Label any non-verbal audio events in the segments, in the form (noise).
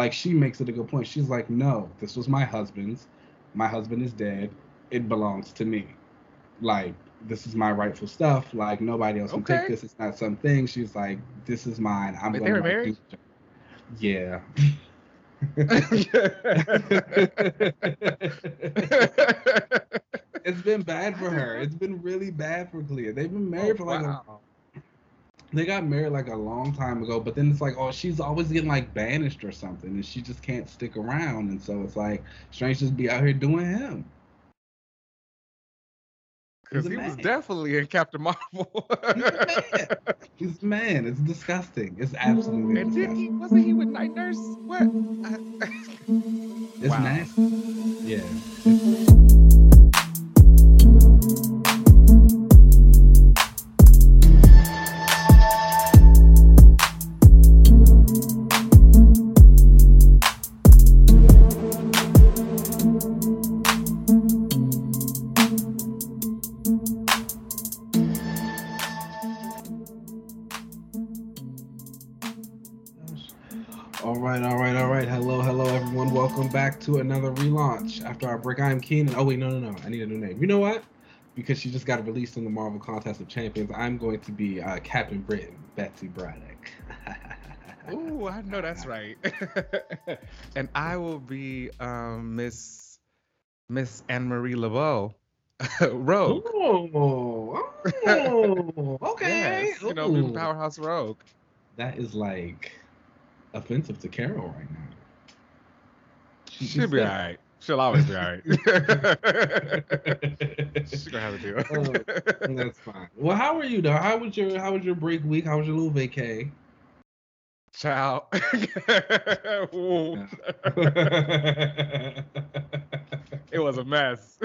like she makes it a good point. She's like, no, this was my husband's. My husband is dead. It belongs to me. Like this is my rightful stuff. Like nobody else can take this. It's not something. She's like, this is mine. I'm Wait, they were married? Yeah. (laughs) (laughs) it's been bad for her. (laughs) It's been really bad for Clea. They've been married oh, for like a, Oh, wow. They got married like a long time ago, but then it's like, oh, she's always getting like banished or something, and she just can't stick around, and so it's like Strange just be out here doing him. Because he a was definitely in Captain Marvel. (laughs) He's a man. He's man. It's disgusting. It's absolutely and did he? Wasn't he with Night Nurse? What? (laughs) It's Wow. nasty. Yeah. All back to another relaunch. After our break, I am Keenan. Oh wait, no, no, no. I need a new name. You know what? Because she just got released in the Marvel Contest of Champions, I'm going to be uh, Captain Britain, Betsy Braddock. (laughs) Ooh, I know that's right. (laughs) and I will be um, Miss Miss Anne Marie LeBeau, (laughs) Rogue. Oh, oh, okay. Yes, you know, Ooh. Powerhouse Rogue. That is like offensive to Carol right now. She (laughs) She'll be all right. She'll always be all right. (laughs) She's gonna have a deal. Oh, That's fine. Well, how are you though? How was your How was your break week? How was your little vacay? Ooh, (laughs) it was a mess.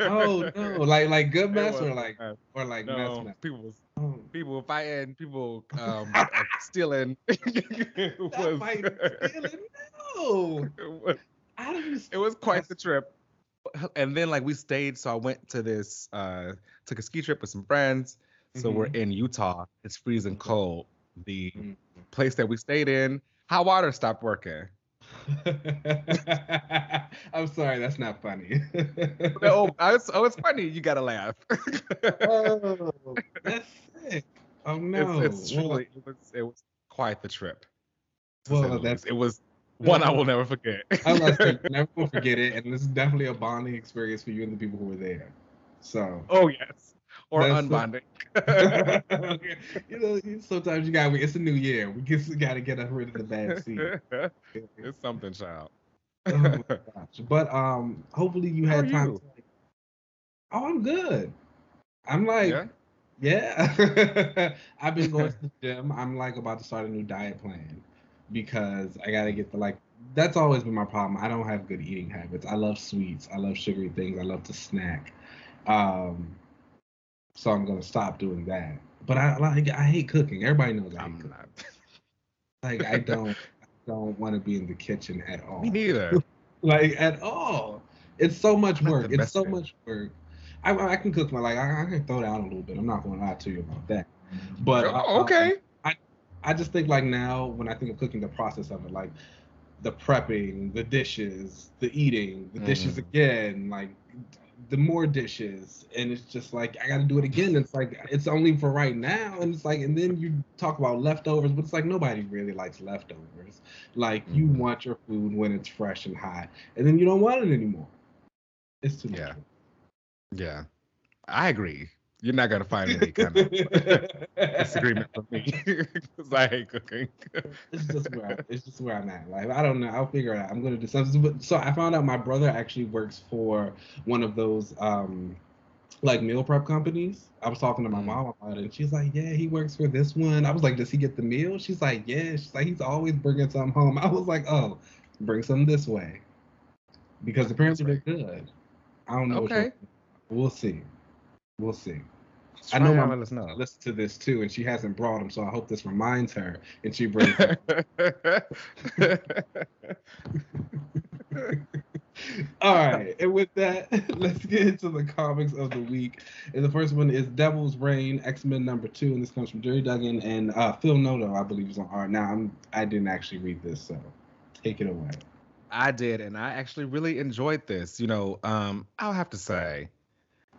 oh no! Like like good mess or like mess. or like no, mess mess. people was Oh, people fighting, people um stealing. was, might be feeling no. It was How did you? it was quite the trip. And then like we stayed, so I went to this uh took a ski trip with some friends. So we're in Utah. It's freezing cold. The Mhm. place that we stayed in, hot water stopped working. (laughs) I'm sorry, that's not funny. (laughs) oh, I was, oh, it's funny. You gotta laugh. oh, that's (laughs) sick. Oh no! It's, it's Well, truly it was it was quite the trip. Well, that's- it was one I will never forget. (laughs) I (laughs) never will forget it, and this is definitely a bonding experience for you and the people who were there. So, oh yes, or so- (laughs) you know, sometimes you got It's a new year. We just got to get rid of the bad seed. it's something, child. oh my gosh! But um, hopefully you How had time. you? To, like, oh, I'm good. I'm like, yeah. yeah. I've been going to the gym. I'm like about to start a new diet plan because I got to get the like. That's always been my problem. I don't have good eating habits. I love sweets. I love sugary things. I love to snack. Um, so I'm gonna stop doing that. But I like I hate cooking. Everybody knows I hate I'm cooking. not. (laughs) Like I don't I don't want to be in the kitchen at all. Me neither. (laughs) Like at all. It's so much work. It's so much work. I, I can cook my like I, I can throw down a little bit. I'm not going to lie to you about that. But Oh, okay. I just think like now when I think of cooking, the process of it, like the prepping, the dishes, the eating, the dishes Mhm. again, like the more dishes, and it's just like I got to do it again. It's like it's only for right now, and it's like, and then you talk about leftovers, but it's like nobody really likes leftovers. Like you Mhm. want your food when it's fresh and hot, and then you don't want it anymore. It's too much. Yeah. Yeah, I agree. You're not gonna find any kind of (laughs) disagreement from me because I hate cooking. it's just where I, it's just where I'm at. Like I don't know. I'll figure it out. I'm gonna do something. But so I found out my brother actually works for one of those um like meal prep companies. I was talking to my Mm. mom about it, and she's like, "Yeah, he works for this one." I was like, "Does he get the meal?" She's like, "Yeah." She's like, "He's always bringing some home." I was like, "Oh, bring some this way," because apparently they're good. I don't know. Okay. We'll see. We'll see. I I know my- us know. Listen to this too, and she hasn't brought him, so I hope this reminds her, and she brings. them. (laughs) All right, and with that, (laughs) let's get into the comics of the week. And the first one is Devil's Reign, X Men number two, and this comes from Gerry Duggan and uh, Phil Noto, I believe, is on art. Now, I'm I didn't actually read this, so Take it away. I did, and I actually really enjoyed this. You know, um, I'll have to say,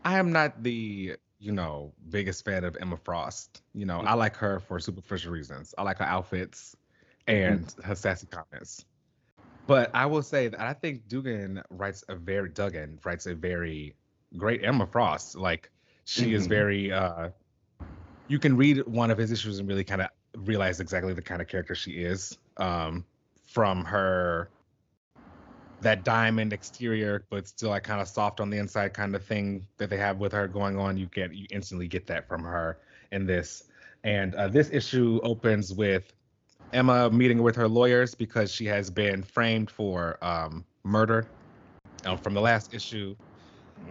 I am not the you know biggest fan of Emma Frost. You know, I like her for superficial reasons. I like her outfits and her sassy comments. But I will say that I think Duggan writes a very Duggan writes a very great Emma Frost. Like she is Mhm. very uh you can read one of his issues and really kind of realize exactly the kind of character she is. Um from her that diamond exterior, but still like kind of soft on the inside kind of thing that they have with her going on. You get you instantly get that from her in this. And uh, this issue opens with Emma meeting with her lawyers because she has been framed for um, murder uh, from the last issue.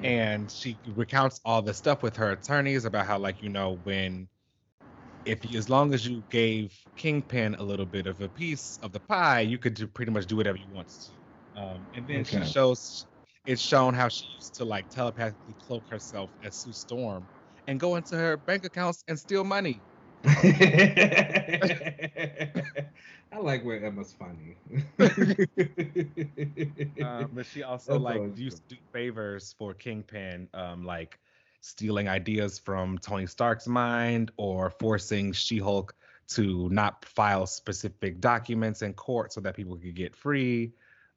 And she recounts all the stuff with her attorneys about how, like, you know, when if as long as you gave Kingpin a little bit of a piece of the pie, you could do pretty much do whatever you want to. Um, and then she shows it's shown how she used to like telepathically cloak herself as Sue Storm and go into her bank accounts and steal money. (laughs) I like where Emma's funny. (laughs) Um, but she also That's like always used to do favors for Kingpin, um, like stealing ideas from Tony Stark's mind or forcing She-Hulk to not file specific documents in court so that people could get free.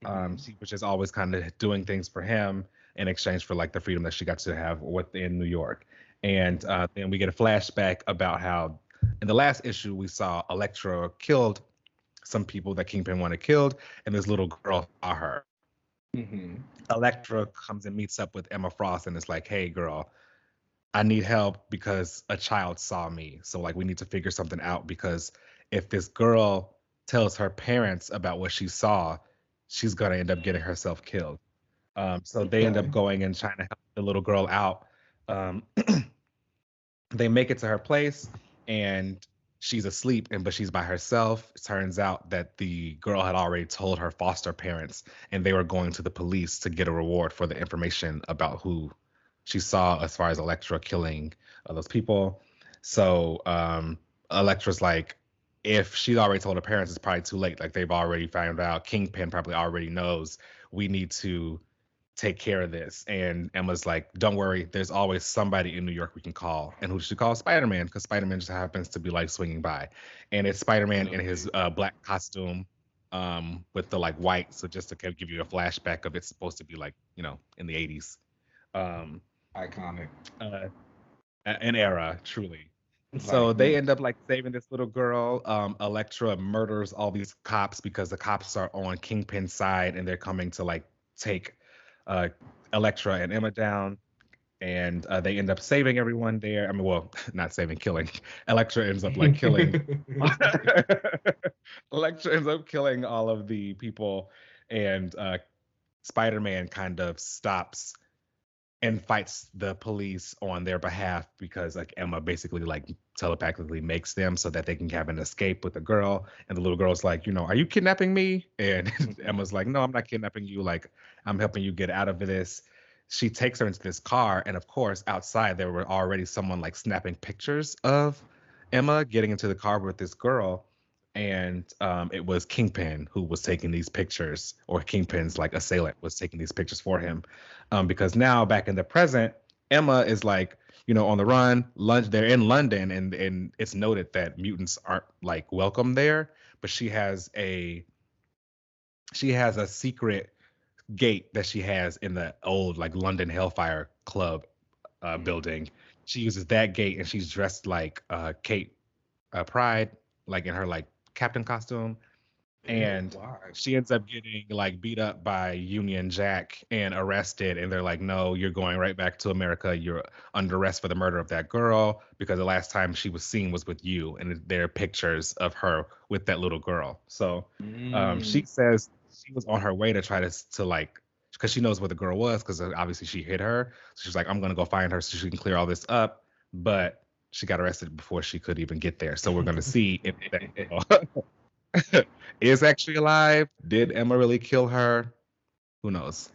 Um, she was just always kind of doing things for him in exchange for like the freedom that she got to have within New York. And uh, then we get a flashback about how in the last issue we saw Elektra killed some people that Kingpin wanted killed, and this little girl saw her. Mhm. Elektra comes and meets up with Emma Frost and is like, "Hey, girl, I need help because a child saw me. So like, we need to figure something out because if this girl tells her parents about what she saw, she's gonna end up getting herself killed." Um, so they end up going and trying to help the little girl out. Um, (clears throat) they make it to her place and she's asleep and but she's by herself it turns out that the girl had already told her foster parents and they were going to the police to get a reward for the information about who she saw as far as Elektra killing uh, those people. So um, Elektra's like, if she's already told her parents, it's probably too late. Like they've already found out. Kingpin probably already knows. We need to take care of this. And Emma's like, don't worry. There's always somebody in New York we can call. And who should call? Spider Man, because Spider Man just happens to be like swinging by. And it's Spider Man in his uh, black costume um, with the like white. So just to kind of give you a flashback of it's supposed to be like, you know, in the 80s. Um, Iconic. uh, an era, truly. So Like, they end up like saving this little girl. Um, Elektra murders all these cops because the cops are on Kingpin's side and they're coming to like take uh, Elektra and Emma down. And uh, they end up saving everyone there. I mean, well, (laughs) not saving, killing. (laughs) Elektra ends up like killing. (laughs) Elektra ends up killing all of the people, and uh, Spider-Man kind of stops and fights the police on their behalf because like Emma basically like telepathically makes them so that they can have an escape with the girl. And the little girl's like, you know, are you kidnapping me? (laughs) And mm-hmm. Emma's like, no, I'm not kidnapping you. Like, I'm helping you get out of this. She takes her into this car, and of course, outside there were already someone like snapping pictures of Emma getting into the car with this girl. And um, it was Kingpin who was taking these pictures, or Kingpin's like assailant was taking these pictures for him um, because now back in the present, Emma is like, you know, on the run. Lon- they're in London, and and it's noted that mutants aren't like welcome there. But she has a she has a secret gate that she has in the old like London Hellfire Club uh, Mhm. building. She uses that gate, and she's dressed like uh, Kate uh, Pride, like in her like captain costume and Why? she ends up getting like beat up by Union Jack and arrested. And they're like, no, you're going right back to America. You're under arrest for the murder of that girl because the last time she was seen was with you. And there are pictures of her with that little girl. So um, she Mm. says she was on her way to try to, to like, because she knows where the girl was because obviously she hit her. So she's like, I'm going to go find her so she can clear all this up. But she got arrested before she could even get there. So we're going to see if that (laughs) (laughs) is actually alive. Did Emma really kill her? Who knows?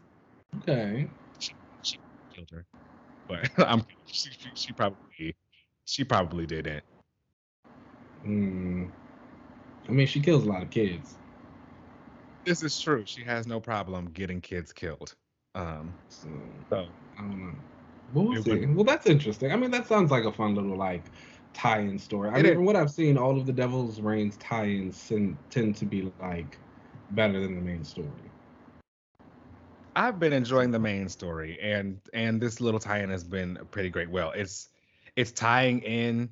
Okay. She killed her, but (laughs) I'm she, she, she probably she probably didn't. Mm. I mean, she kills a lot of kids. This is true. She has no problem getting kids killed. Um, So so I don't know. We'll see. Well, that's interesting. I mean, that sounds like a fun little like tie-in story. I It mean, from what I've seen, all of the Devil's Reigns tie-ins tend, tend to be like better than the main story. I've been enjoying the main story, and and this little tie-in has been pretty great. Well, it's it's tying in,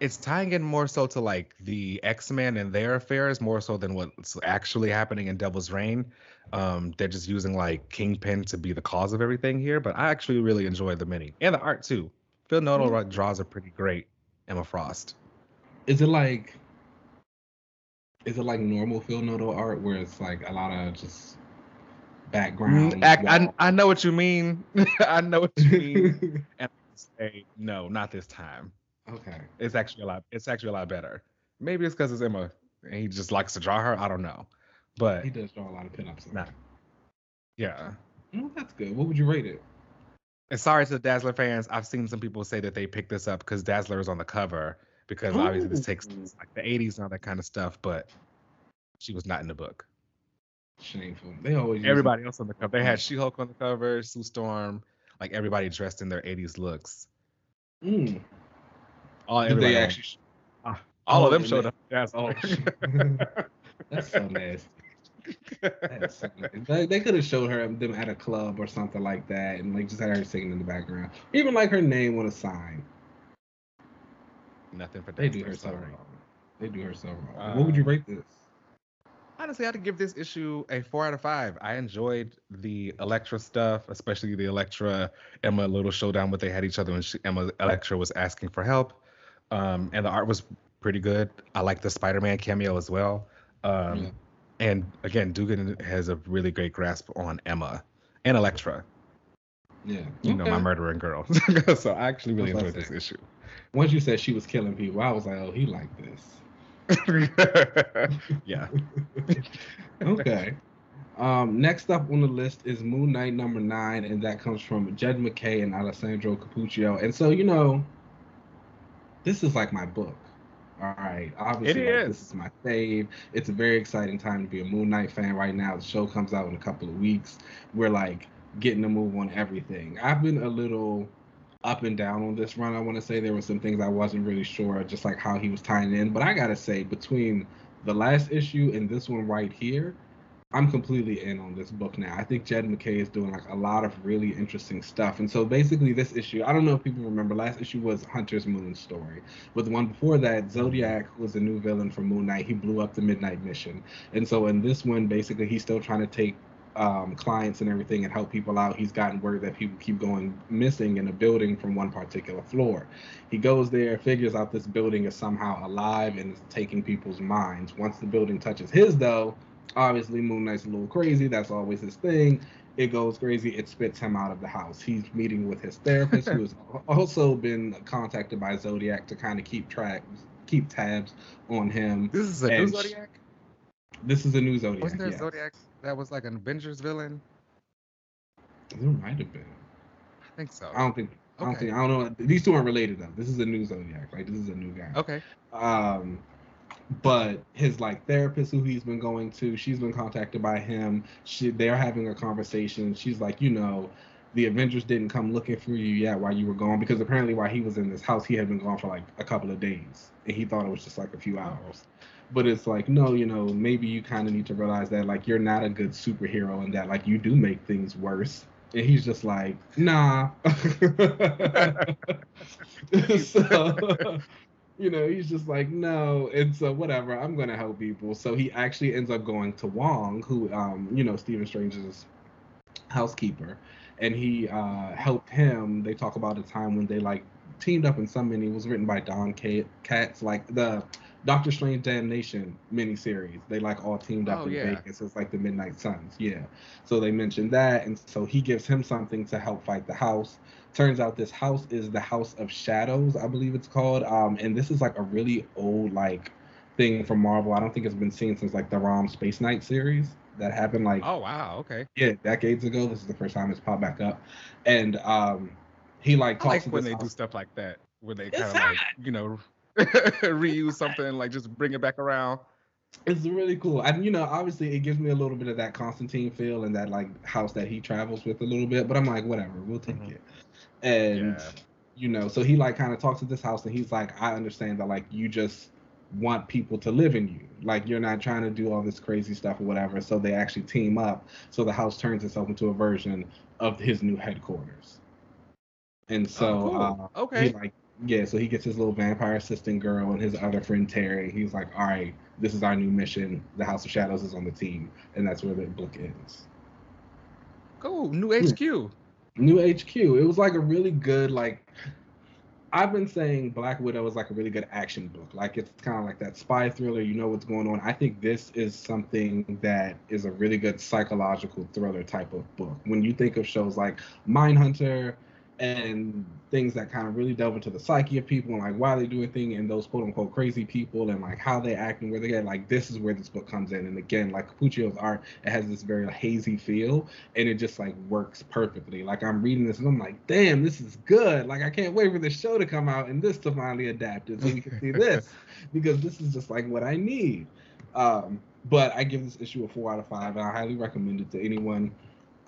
it's tying in more so to like the X-Men and their affairs more so than what's actually happening in Devil's Reign. Um, they're just using like Kingpin to be the cause of everything here, but I actually really enjoy the mini and the art too. Phil Noto Mhm. draws a pretty great Emma Frost. Is it like is it like normal Phil Noto art where it's like a lot of just background? Mm, I, I, I know what you mean. (laughs) I know what you mean. (laughs) and I say no, not this time. Okay. It's actually a lot. It's actually a lot better. Maybe it's because it's Emma and he just likes to draw her. I don't know, but He does draw a lot of pinups. Nah. yeah. Oh, that's good. What would you rate it? And sorry to the Dazzler fans. I've seen some people say that they picked this up because Dazzler is on the cover because obviously this takes like the 80s and all that kind of stuff, but she was not in the book. Shameful. They always use Everybody else on the cover. They had She-Hulk on the cover, Sue Storm, like everybody dressed in their 80s looks. Mm. All Did everybody they on- actually? all oh, of them showed they- up. (laughs) as (laughs) that's so nasty. That's so nasty. They, they could have showed her them at a club or something like that, and like just had her singing in the background, even like her name on a sign. Nothing for They do her so sorry. wrong. They do her so wrong. Uh, what would you rate this? Honestly, I had to give this issue a four out of five. I enjoyed the Elektra stuff, especially the Elektra Emma little showdown what they had each other when she, Emma Elektra was asking for help, um, and the art was pretty good. I like the Spider-Man cameo as well. Um, Yeah. And again, Duggan has a really great grasp on Emma and Elektra. Yeah, You know, my murdering girl. (laughs) so I actually really That's enjoyed this issue. Once you said she was killing people, I was like, oh, he like this. (laughs) yeah. (laughs) okay. Um, next up on the list is Moon Knight number nine, and that comes from Jed MacKay and Alessandro Cappuccio. And so, you know, this is like my book. All right. Obviously, like, is. this is my fave. It's a very exciting time to be a Moon Knight fan right now. The show comes out in a couple of weeks. We're like getting a move on everything. I've been a little up and down on this run. I want to say there were some things I wasn't really sure, just like how he was tying in. But I gotta say, between the last issue and this one right here, I'm completely in on this book now. I think Jed MacKay is doing like a lot of really interesting stuff. And so basically, this issue, I don't know if people remember, last issue was Hunter's Moon story. But the one before that, Zodiac, was a new villain for Moon Knight, he blew up the Midnight Mission. And so in this one, basically, he's still trying to take um, clients and everything and help people out. He's gotten word that people keep going missing in a building from one particular floor. He goes there, figures out this building is somehow alive and is taking people's minds. Once the building touches his, though, obviously Moon Knight's a little crazy. That's always his thing. It goes crazy. It spits him out of the house. He's meeting with his therapist, who has (laughs) also been contacted by Zodiac to kind of keep track, keep tabs on him. This is a new And sh- Zodiac? This is a new Zodiac. Wasn't there yes. Zodiac that was like an Avengers villain? There might have been. I think so. I don't think. I don't Okay. think. I don't know. These two aren't related though. This is a new Zodiac. Like this is a new guy. Okay. Um, but his like therapist who he's been going to, she's been contacted by him. She they're having a conversation. She's like, you know, the Avengers didn't come looking for you yet while you were gone because apparently while he was in this house, he had been gone for like a couple of days and he thought it was just like a few hours. But it's like, no, you know, maybe you kind of need to realize that like you're not a good superhero and that like you do make things worse. And he's just like, nah. (laughs) (laughs) so, you know, he's just like, no. And so, whatever, I'm going to help people. So he actually ends up going to Wong, who, um, you know, Stephen Strange's housekeeper. And he uh, helped him. They talk about a time when they like teamed up in some mini. It was written by Don K- Cates, like the Doctor Strange Damnation miniseries. They like all teamed up Oh, in yeah. Vegas. It's like the Midnight Suns. Yeah. So they mentioned that, and so he gives him something to help fight the house. Turns out this house is the House of Shadows, I believe it's called. Um, and this is like a really old like thing from Marvel. I don't think it's been seen since like the Rom Space Knight series that happened like Oh wow. Okay. yeah decades ago. This is the first time it's popped back up, and um, he like I talks like to when this they do stuff like that, where they kind of like you know (laughs) reuse something, like just bring it back around. It's really cool. And you know, obviously it gives me a little bit of that Constantine feel and that like house that he travels with a little bit, but I'm like, whatever, we'll take mm-hmm. it. And yeah. you know, so he like kind of talks to this house and he's like, I understand that like you just want people to live in you. Like you're not trying to do all this crazy stuff or whatever. So they actually team up. So the house turns itself into a version of his new headquarters. And so, oh, cool. uh, okay, he like yeah, so he gets his little vampire assistant girl and his other friend Terry. He's like, all right, this is our new mission. The House of Shadows is on the team, and that's where the book ends. Cool, new HQ. New HQ. It was like a really good like. I've been saying Black Widow is like a really good action book. Like it's kind of like that spy thriller. You know what's going on. I think this is something that is a really good psychological thriller type of book. When you think of shows like Mindhunter, and things that kind of really delve into the psyche of people and like why they do a thing and those quote unquote crazy people and like how they act and where they get like this is where this book comes in. And again like Cappuccio's art it has this very hazy feel and it just like works perfectly. Like I'm reading this and I'm like damn this is good. Like I can't wait for this show to come out and this to finally adapt it so we can see this (laughs) because this is just like what I need. Um but I give this issue a four out of five and I highly recommend it to anyone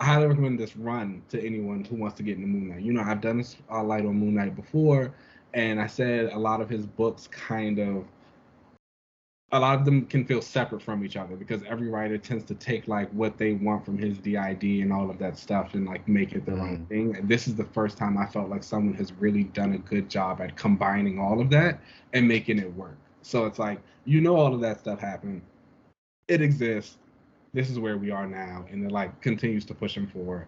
I highly recommend this run to anyone who wants to get into Moon Knight. You know, I've done this uh, light on Moon Knight before, and I said a lot of his books kind of a lot of them can feel separate from each other because every writer tends to take like what they want from his DID and all of that stuff and like make it their mm. own thing. And this is the first time I felt like someone has really done a good job at combining all of that and making it work. So it's like you know all of that stuff happened. It exists this is where we are now, and it like continues to push him forward.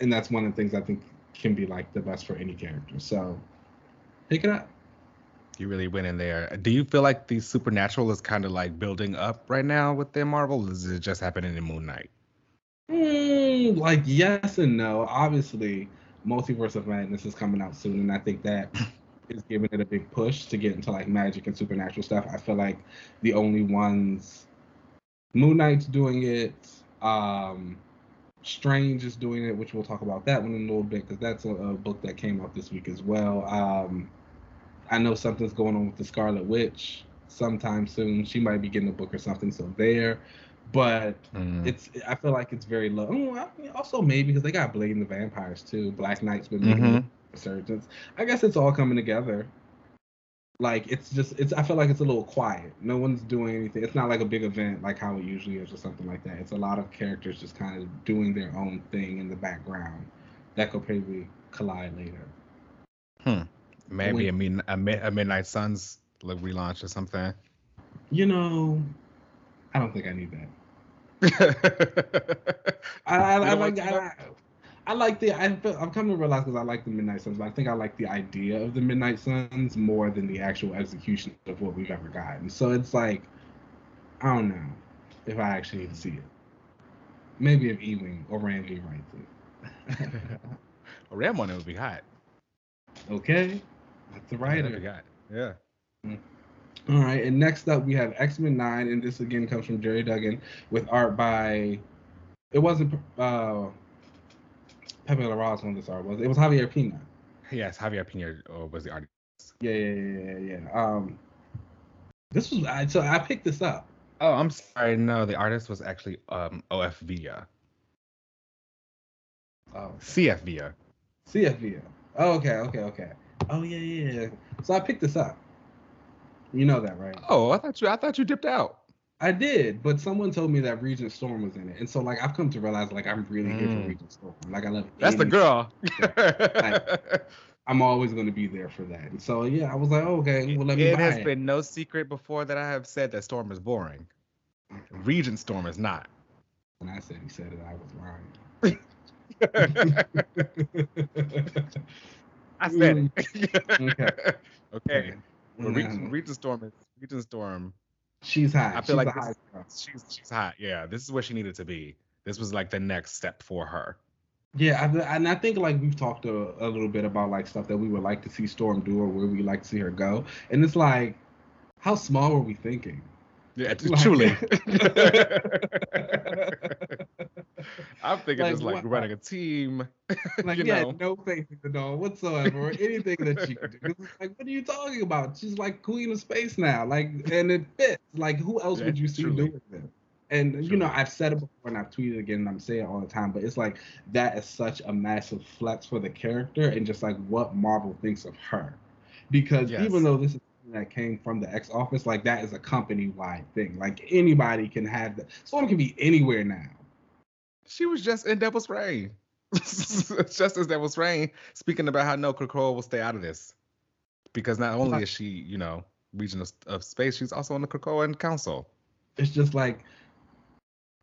And that's one of the things I think can be like the best for any character. So pick it up. You really went in there. Do you feel like the supernatural is kind of like building up right now with within Marvel? Is it just happening in Moon Knight? Mm, like yes and no. Obviously, Multiverse of Madness is coming out soon, and I think that (laughs) is giving it a big push to get into like magic and supernatural stuff. I feel like the only ones Moon Knight's doing it. Um, Strange is doing it, which we'll talk about that one in a little bit because that's a, a, book that came out this week as well. Um, I know something's going on with the Scarlet Witch sometime soon. She might be getting a book or something, so there. But mm. it's I feel like it's very low. Mean, also maybe because they got Blade and the Vampires too. Black Knight's been making mm-hmm. resurgence. I guess it's all coming together like it's just it's I feel like it's a little quiet. No one's doing anything. It's not like a big event like how it usually is or something like that. It's a lot of characters just kind of doing their own thing in the background that could probably collide later. Hmm. Maybe I mean a, mid, a Midnight Suns like relaunch or something. You know, I don't think I need that. (laughs) I, I, I like I, I like the I I'm coming to realize because I like the Midnight Suns, but I think I like the idea of the Midnight Suns more than the actual execution of what we've ever gotten. So it's like I don't know if I actually need to see it. Maybe if Ewing or Randy writes it. (laughs) a Ram one it would be hot. Okay, that's the writer. Yeah, yeah. Mm. All right, and next up we have X Men Nine, and this again comes from Gerry Duggan with art by. It wasn't. uh Pepe Larraz on this art was. It was Javier Pina. Yes, Javier Pina uh, was the artist. Yeah, yeah, yeah, yeah, yeah. Um, this was I, so I picked this up. Oh, I'm sorry. No, the artist was actually um CF Villa. Oh. CF Villa. CF Villa. Oh, okay, okay, okay. Oh yeah, yeah, yeah. So I picked this up. You know that, right? Oh, I thought you. I thought you dipped out. I did, but someone told me that Regent Storm was in it, and so like I've come to realize like I'm really mm. here for mm. Regent Storm. Like I love. That's the girl. like, I'm always going to be there for that. And so yeah, I was like, oh, okay, well let me. It has it. been no secret before that I have said that Storm is boring. Regent Storm is not. When I said he said it, I was lying. (laughs) I said it. (laughs) okay. (laughs) Okay. Well, Regent, Regent Storm is Regent Storm She's hot. I feel she's like this, she's she's hot. Yeah, this is where she needed to be. This was like the next step for her. Yeah, I, and I think like we've talked a, a, little bit about like stuff that we would like to see Storm do or where we like to see her go, and it's like, how small were we thinking? Yeah, (laughs) like, truly. (laughs) (laughs) I'm thinking like, just like what? running a team. (laughs) Like you know? no faith in the doll whatsoever, or anything that she could do. Like, what are you talking about? She's like queen of space now. Like, and it fits. Like, who else yeah, would you see truly. doing this? And truly. you know, I've said it before and I've tweeted again and I'm saying it all the time, but it's like that is such a massive flex for the character and just like what Marvel thinks of her. Because yes. even though this is that came from the X office, like that is a company wide thing. Like anybody can have that. Someone can be anywhere now. She was just in Devil's Reign. (laughs) just as Devil's Reign, speaking about how no Krakoa will stay out of this. Because not only is she, you know, region of, of space, she's also on the Krakoan Council. It's just like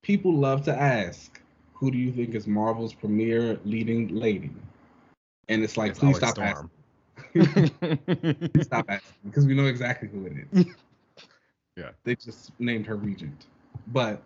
people love to ask, who do you think is Marvel's premier leading lady? And it's like, it's please stop Storm. asking. Stop (laughs) asking because we know exactly who it is. Yeah. They just named her regent. But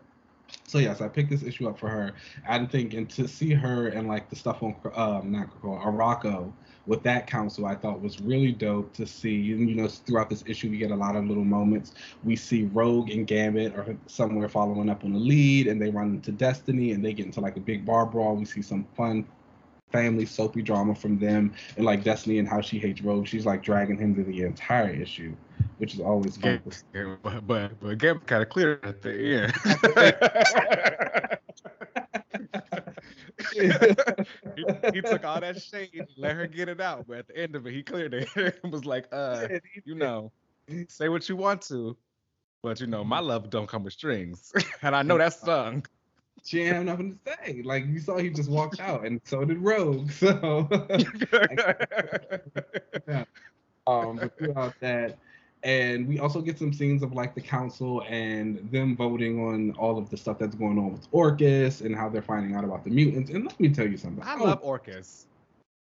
so yes, I picked this issue up for her. I think and to see her and like the stuff on um not Krakoa, Arakko with that council, I thought was really dope to see. And you know, throughout this issue, we get a lot of little moments. We see Rogue and Gambit are somewhere following up on the lead, and they run into Destiny, and they get into like a big bar brawl. We see some fun family soapy drama from them and like Destiny and how she hates Rogue. She's like dragging him to the entire issue, which is always good. Yeah, but but, but Gab kind of clear at the end. (laughs) he, he, took all that shade, let her get it out, but at the end of it, he cleared it (laughs) and was like, "Uh, you know, say what you want to, but you know, my love don't come with strings." (laughs) and I know that stung she didn't have nothing to say. Like you saw, he just walked out, and so did Rogue. So, (laughs) yeah. um, but throughout that, and we also get some scenes of like the council and them voting on all of the stuff that's going on with Orchis and how they're finding out about the mutants. And let me tell you something. I oh, love Orchis.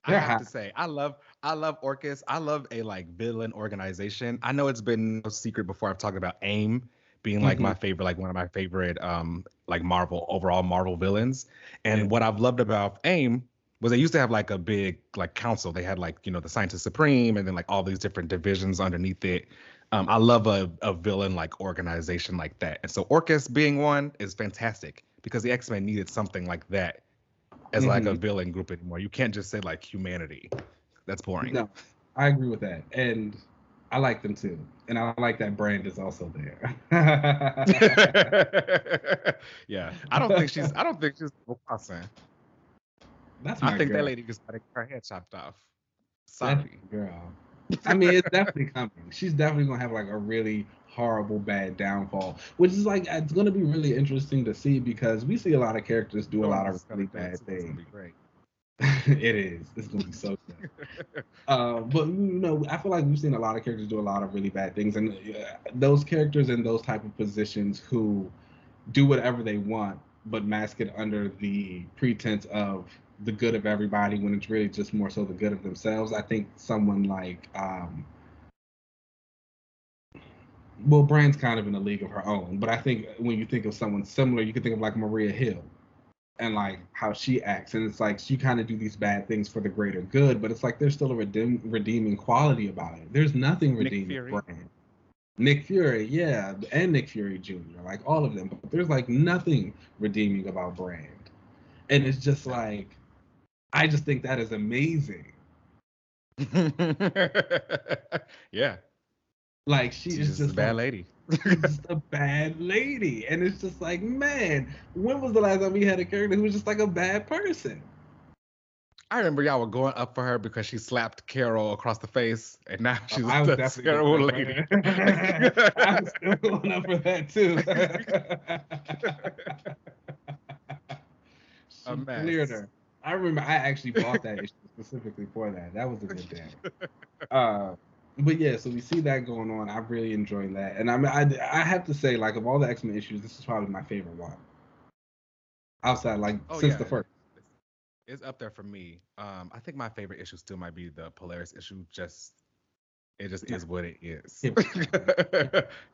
I have to say, I love I love Orchis. I love a like villain organization. I know it's been no secret before I've talked about AIM being like mm-hmm. my favorite, like one of my favorite, um, like Marvel overall Marvel villains. And yeah. what I've loved about AIM was they used to have like a big like council. They had like you know the Scientist Supreme, and then like all these different divisions underneath it. Um, I love a, a villain like organization like that. And so Orchis being one is fantastic because the X Men needed something like that as mm-hmm. like a mm-hmm. villain group anymore. You can't just say like humanity. That's boring. No, I agree with that. And I like them too, and I like that brand is also there. (laughs) yeah, I don't think she's. I don't think she's Mufasa. That's I think girl. that lady just got her head chopped off. Sorry, girl. I mean, it's definitely coming. She's definitely gonna have like a really horrible bad downfall, which is like it's gonna be really interesting to see because we see a lot of characters do a oh, lot of really bad things. (laughs) it is. It's gonna be so good. (laughs) uh, but you know, I feel like we've seen a lot of characters do a lot of really bad things, and uh, those characters in those type of positions who do whatever they want, but mask it under the pretense of the good of everybody when it's really just more so the good of themselves. I think someone like um, well, Brand's kind of in a league of her own, but I think when you think of someone similar, you could think of like Maria Hill and like how she acts and it's like she kind of do these bad things for the greater good but it's like there's still a redeem, redeeming quality about it. There's nothing redeeming brand nick fury yeah and nick fury jr like all of them but there's like nothing redeeming about brand. And it's just like i just think that is amazing. (laughs) Yeah. Like she She's is just a bad like, lady just a bad lady. And it's just like, man, when was the last time we had a character who was just like a bad person? I remember y'all were going up for her because she slapped Carol across the face, and now she's oh, a terrible lady. (laughs) I was still going up for that too. (laughs) she cleared her. I remember I actually bought that issue specifically for that. That was a good day. Uh, but yeah, so we see that going on. I'm really enjoying that, and I mean, I I have to say, like, of all the X Men issues, this is probably my favorite one. Outside, like, oh, since yeah. the first. It's up there for me. Um, I think my favorite issue still might be the Polaris issue. Just it just is what it is. (laughs)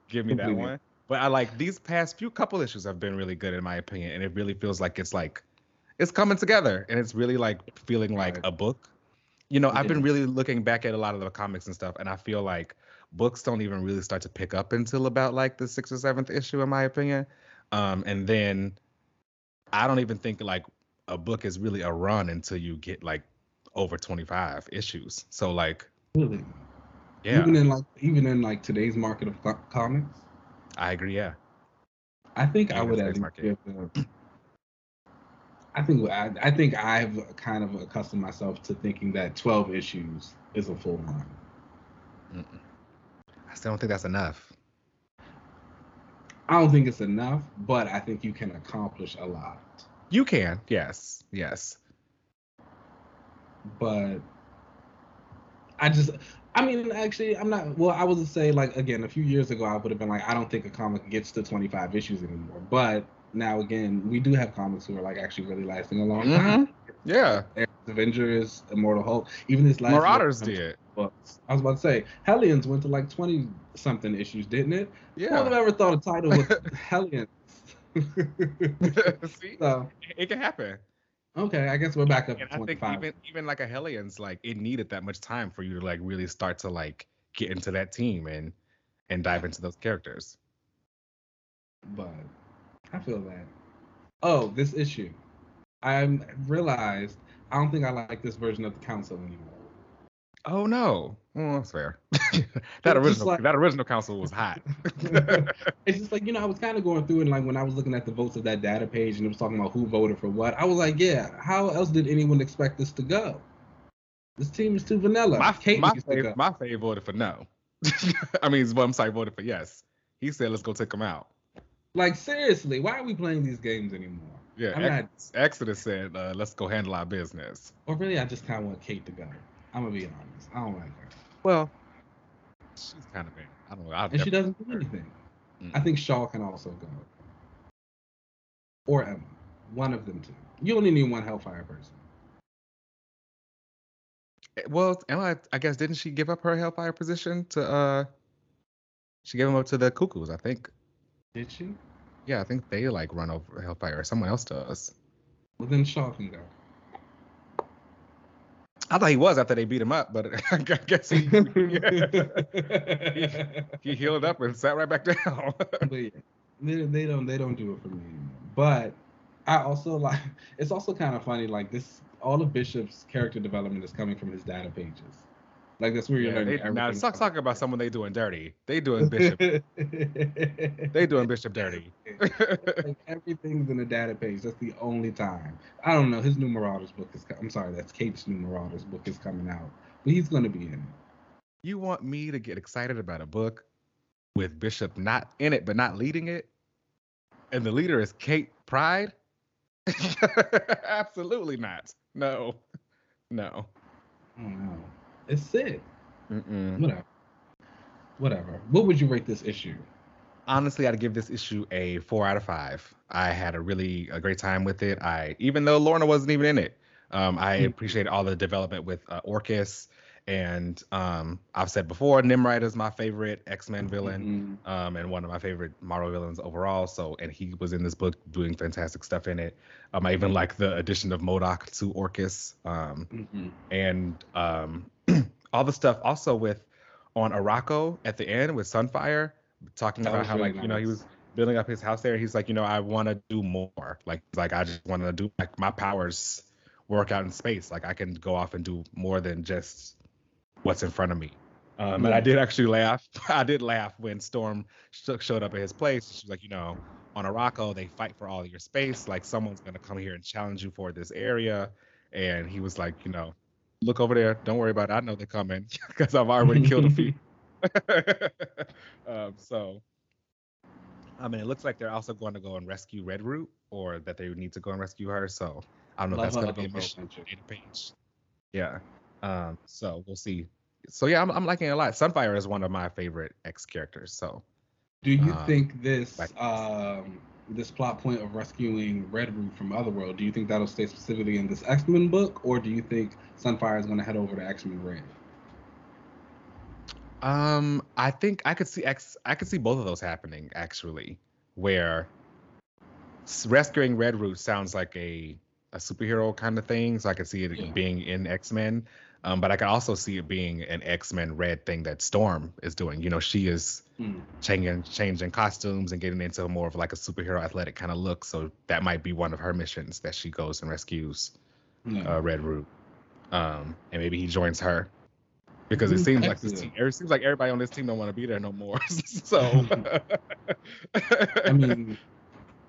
Give me that one. But I like these past few couple issues have been really good in my opinion, and it really feels like it's like it's coming together, and it's really like feeling like a book you know, I've been really looking back at a lot of the comics and stuff, and I feel like books don't even really start to pick up until about like the sixth or seventh issue, in my opinion. Um, and then I don't even think like a book is really a run until you get like over 25 issues. So like Really? yeah, Even in like even in like today's market of comics, I agree. Yeah. I think I Even would today's at market. give the. I think I, I think I've kind of accustomed myself to thinking that 12 issues is a full run. Mm-mm. I still don't think that's enough. I don't think it's enough, but I think you can accomplish a lot. You can. Yes. Yes. But I just, I mean, actually, I'm not. Well, I would say like again, a few years ago, I would have been like, I don't think a comic gets to 25 issues anymore. But now again, we do have comics who are like actually really lasting a long time. Mm-hmm. Yeah. Avengers, Immortal Hulk, even this last Marauders did. books. I was about to say, Hellions went to like 20 something issues, didn't it? Yeah. Who would have ever thought a title was (laughs) Hellions? See, (laughs) so, it can happen. okay, I guess we're back up And to I think 25. even even like a Hellions, like it needed that much time for you to like really start to like get into that team and and dive into those characters. but I feel that. Oh, this issue. I realized I don't think I like this version of the council anymore. Oh no. Well, that's fair. (laughs) that original like- that original council was hot. (laughs) it's just like you know I was kind of going through and like when I was looking at the votes of that data page and it was talking about who voted for what, I was like, yeah, how else did anyone expect this to go? This team is too vanilla. my Kate my to my fave voted for no. (laughs) I mean, I'm sorry, voted for yes. He said, "Let's go take him out." Like seriously, why are we playing these games anymore? Yeah, I'm Ex- Exodus said, uh, "Let's go handle our business." Or really, I just kind of want Kate to go. I'm gonna be honest. I don't like her, Well, she's kind of bad. I don't know. I'll and she doesn't do anything. Mm. I think Shaw can also go, or Emma. One of them two. You only need one Hellfire person. Eh, Well, Emma, I guess didn't she give up her Hellfire position to? uh She gave him up to the Cuckoos, I think. Did she? Yeah, I think they like run over Hellfire, or someone else does. Well, then Shaw can go. I thought he was after they beat him up, but (laughs) I guess he (laughs) he healed up and sat right back down. (laughs) but yeah, they, they don't they don't do it for me anymore. But I also like it's also kind of funny like this all of Bishop's character development is coming from his data pages. Like that's where you're Yeah, learning they, now stop talking about someone they doing dirty. They doing Bishop. (laughs) they doing Bishop dirty. like everything's in a data page. That's the only time. I don't know. His new Marauders book is. I'm sorry. That's Kate's new Marauders book is coming out, but he's gonna be in it. you want me to get excited about a book with Bishop not in it but not leading it, and the leader is Kate Pride? (laughs) Absolutely not. No, no. Oh, don't know. It's sick. Mm-mm. Whatever. Whatever. What would you rate this issue? honestly i'd give this issue a four out of five i had a really a great time with it i even though lorna wasn't even in it um, i Mhm. appreciate all the development with uh, Orchis and um, i've said before nimrod is my favorite x-men villain Mhm. um, and one of my favorite Marvel villains overall. So, and he was in this book doing fantastic stuff in it. Um, I even like the addition of MODOK to Orchis, um, Mhm. and um, all the stuff also with on Arakko at the end with Sunfire, talking That about how really like you know he was building up his house there. He's like, you know, I want to do more. Like, like I just want to do like my powers work out in space. Like I can go off and do more than just what's in front of me. Um, and I did actually laugh. (laughs) I did laugh when Storm sh- showed up at his place. She's like, you know, on Arakko, they fight for all your space. Like someone's gonna come here and challenge you for this area. And he was like, you know, look over there. Don't worry about it. I know they're coming (laughs) because I've already killed a few. (laughs) (laughs) um, so, I mean, it looks like they're also going to go and rescue Red Root, or that they need to go and rescue her. So I don't know if that's going to be a mission page. Yeah. Um, so we'll see. So yeah, I'm, I'm liking it a lot. Sunfire is one of my favorite X characters. So Do you Um, think this like- um this plot point of rescuing Red Root from Otherworld, do you think that'll stay specifically in this X Men book, or do you think Sunfire is going to head over to X Men Red? um, I think I could see X. I could see both of those happening actually, where rescuing Red Root sounds like a a superhero kind of thing. So I could see it Yeah. being in X Men. Um, but I can also see it being an X Men Red thing that Storm is doing. You know, she is Mm. changing changing costumes and getting into more of like a superhero athletic kind of look. So that might be one of her missions that she goes and rescues Yeah. uh, Red Root. Um, and maybe he joins her because it Mm, seems like this team. It seems like everybody on this team don't want to be there no more. (laughs) so, (laughs) I mean,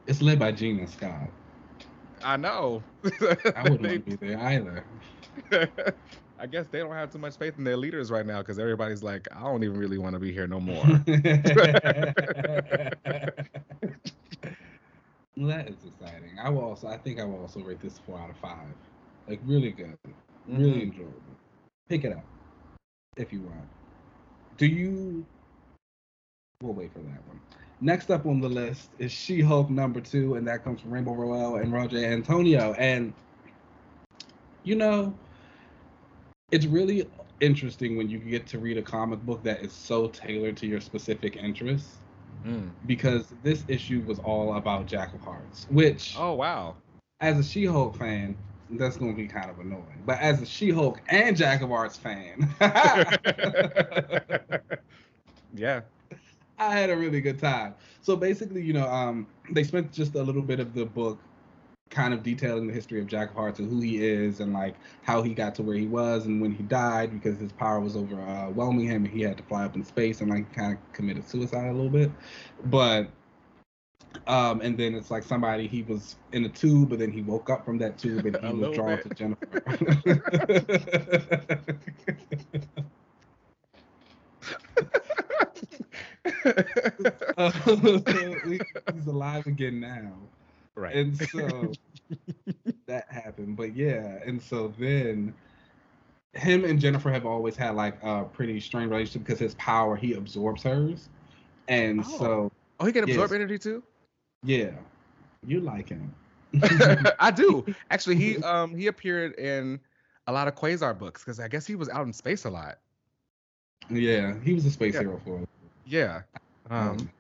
it's led by Gina Scott. I know. I wouldn't want (laughs) to be there either. I guess they don't have too much faith in their leaders right now because everybody's like, I don't even really want to be here no more. (laughs) Well, that is exciting. I will also. I think I will also rate this four out of five. Like really good, really Mhm. enjoyable. Pick it up if you want. Do you? We'll wait for that one. Next up on the list is She-Hulk number two, and that comes from Rainbow Rowell and Roger Antonio. And you know, it's really interesting when you get to read a comic book that is so tailored to your specific interests Mm. because this issue was all about Jack of Hearts, which, Oh wow. as a She Hulk fan, that's going to be kind of annoying. But as a She Hulk and Jack of Hearts fan, (laughs) (laughs) yeah. I had a really good time. So basically, you know, um, they spent just a little bit of the book kind of detailing the history of Jack of Hearts and who he is and like how he got to where he was and when he died because his power was overwhelming him and he had to fly up in space and like kind of committed suicide a little bit. But um, and then it's like somebody he was in a tube, but then he woke up from that tube and (laughs) he was drawn bit. to Jennifer. (laughs) (laughs) Uh, he- he's alive again now. Right. And so (laughs) that happened. But yeah, and so then him and Jennifer have always had like a pretty strange relationship because his power he absorbs hers. And Oh. so oh, he can absorb yes. energy too. yeah, you like him. (laughs) I do. (laughs) Actually, he um he appeared in a lot of Quasar books because I guess he was out in space a lot. yeah, he was a space Yeah. hero for us. Yeah. Um, Um,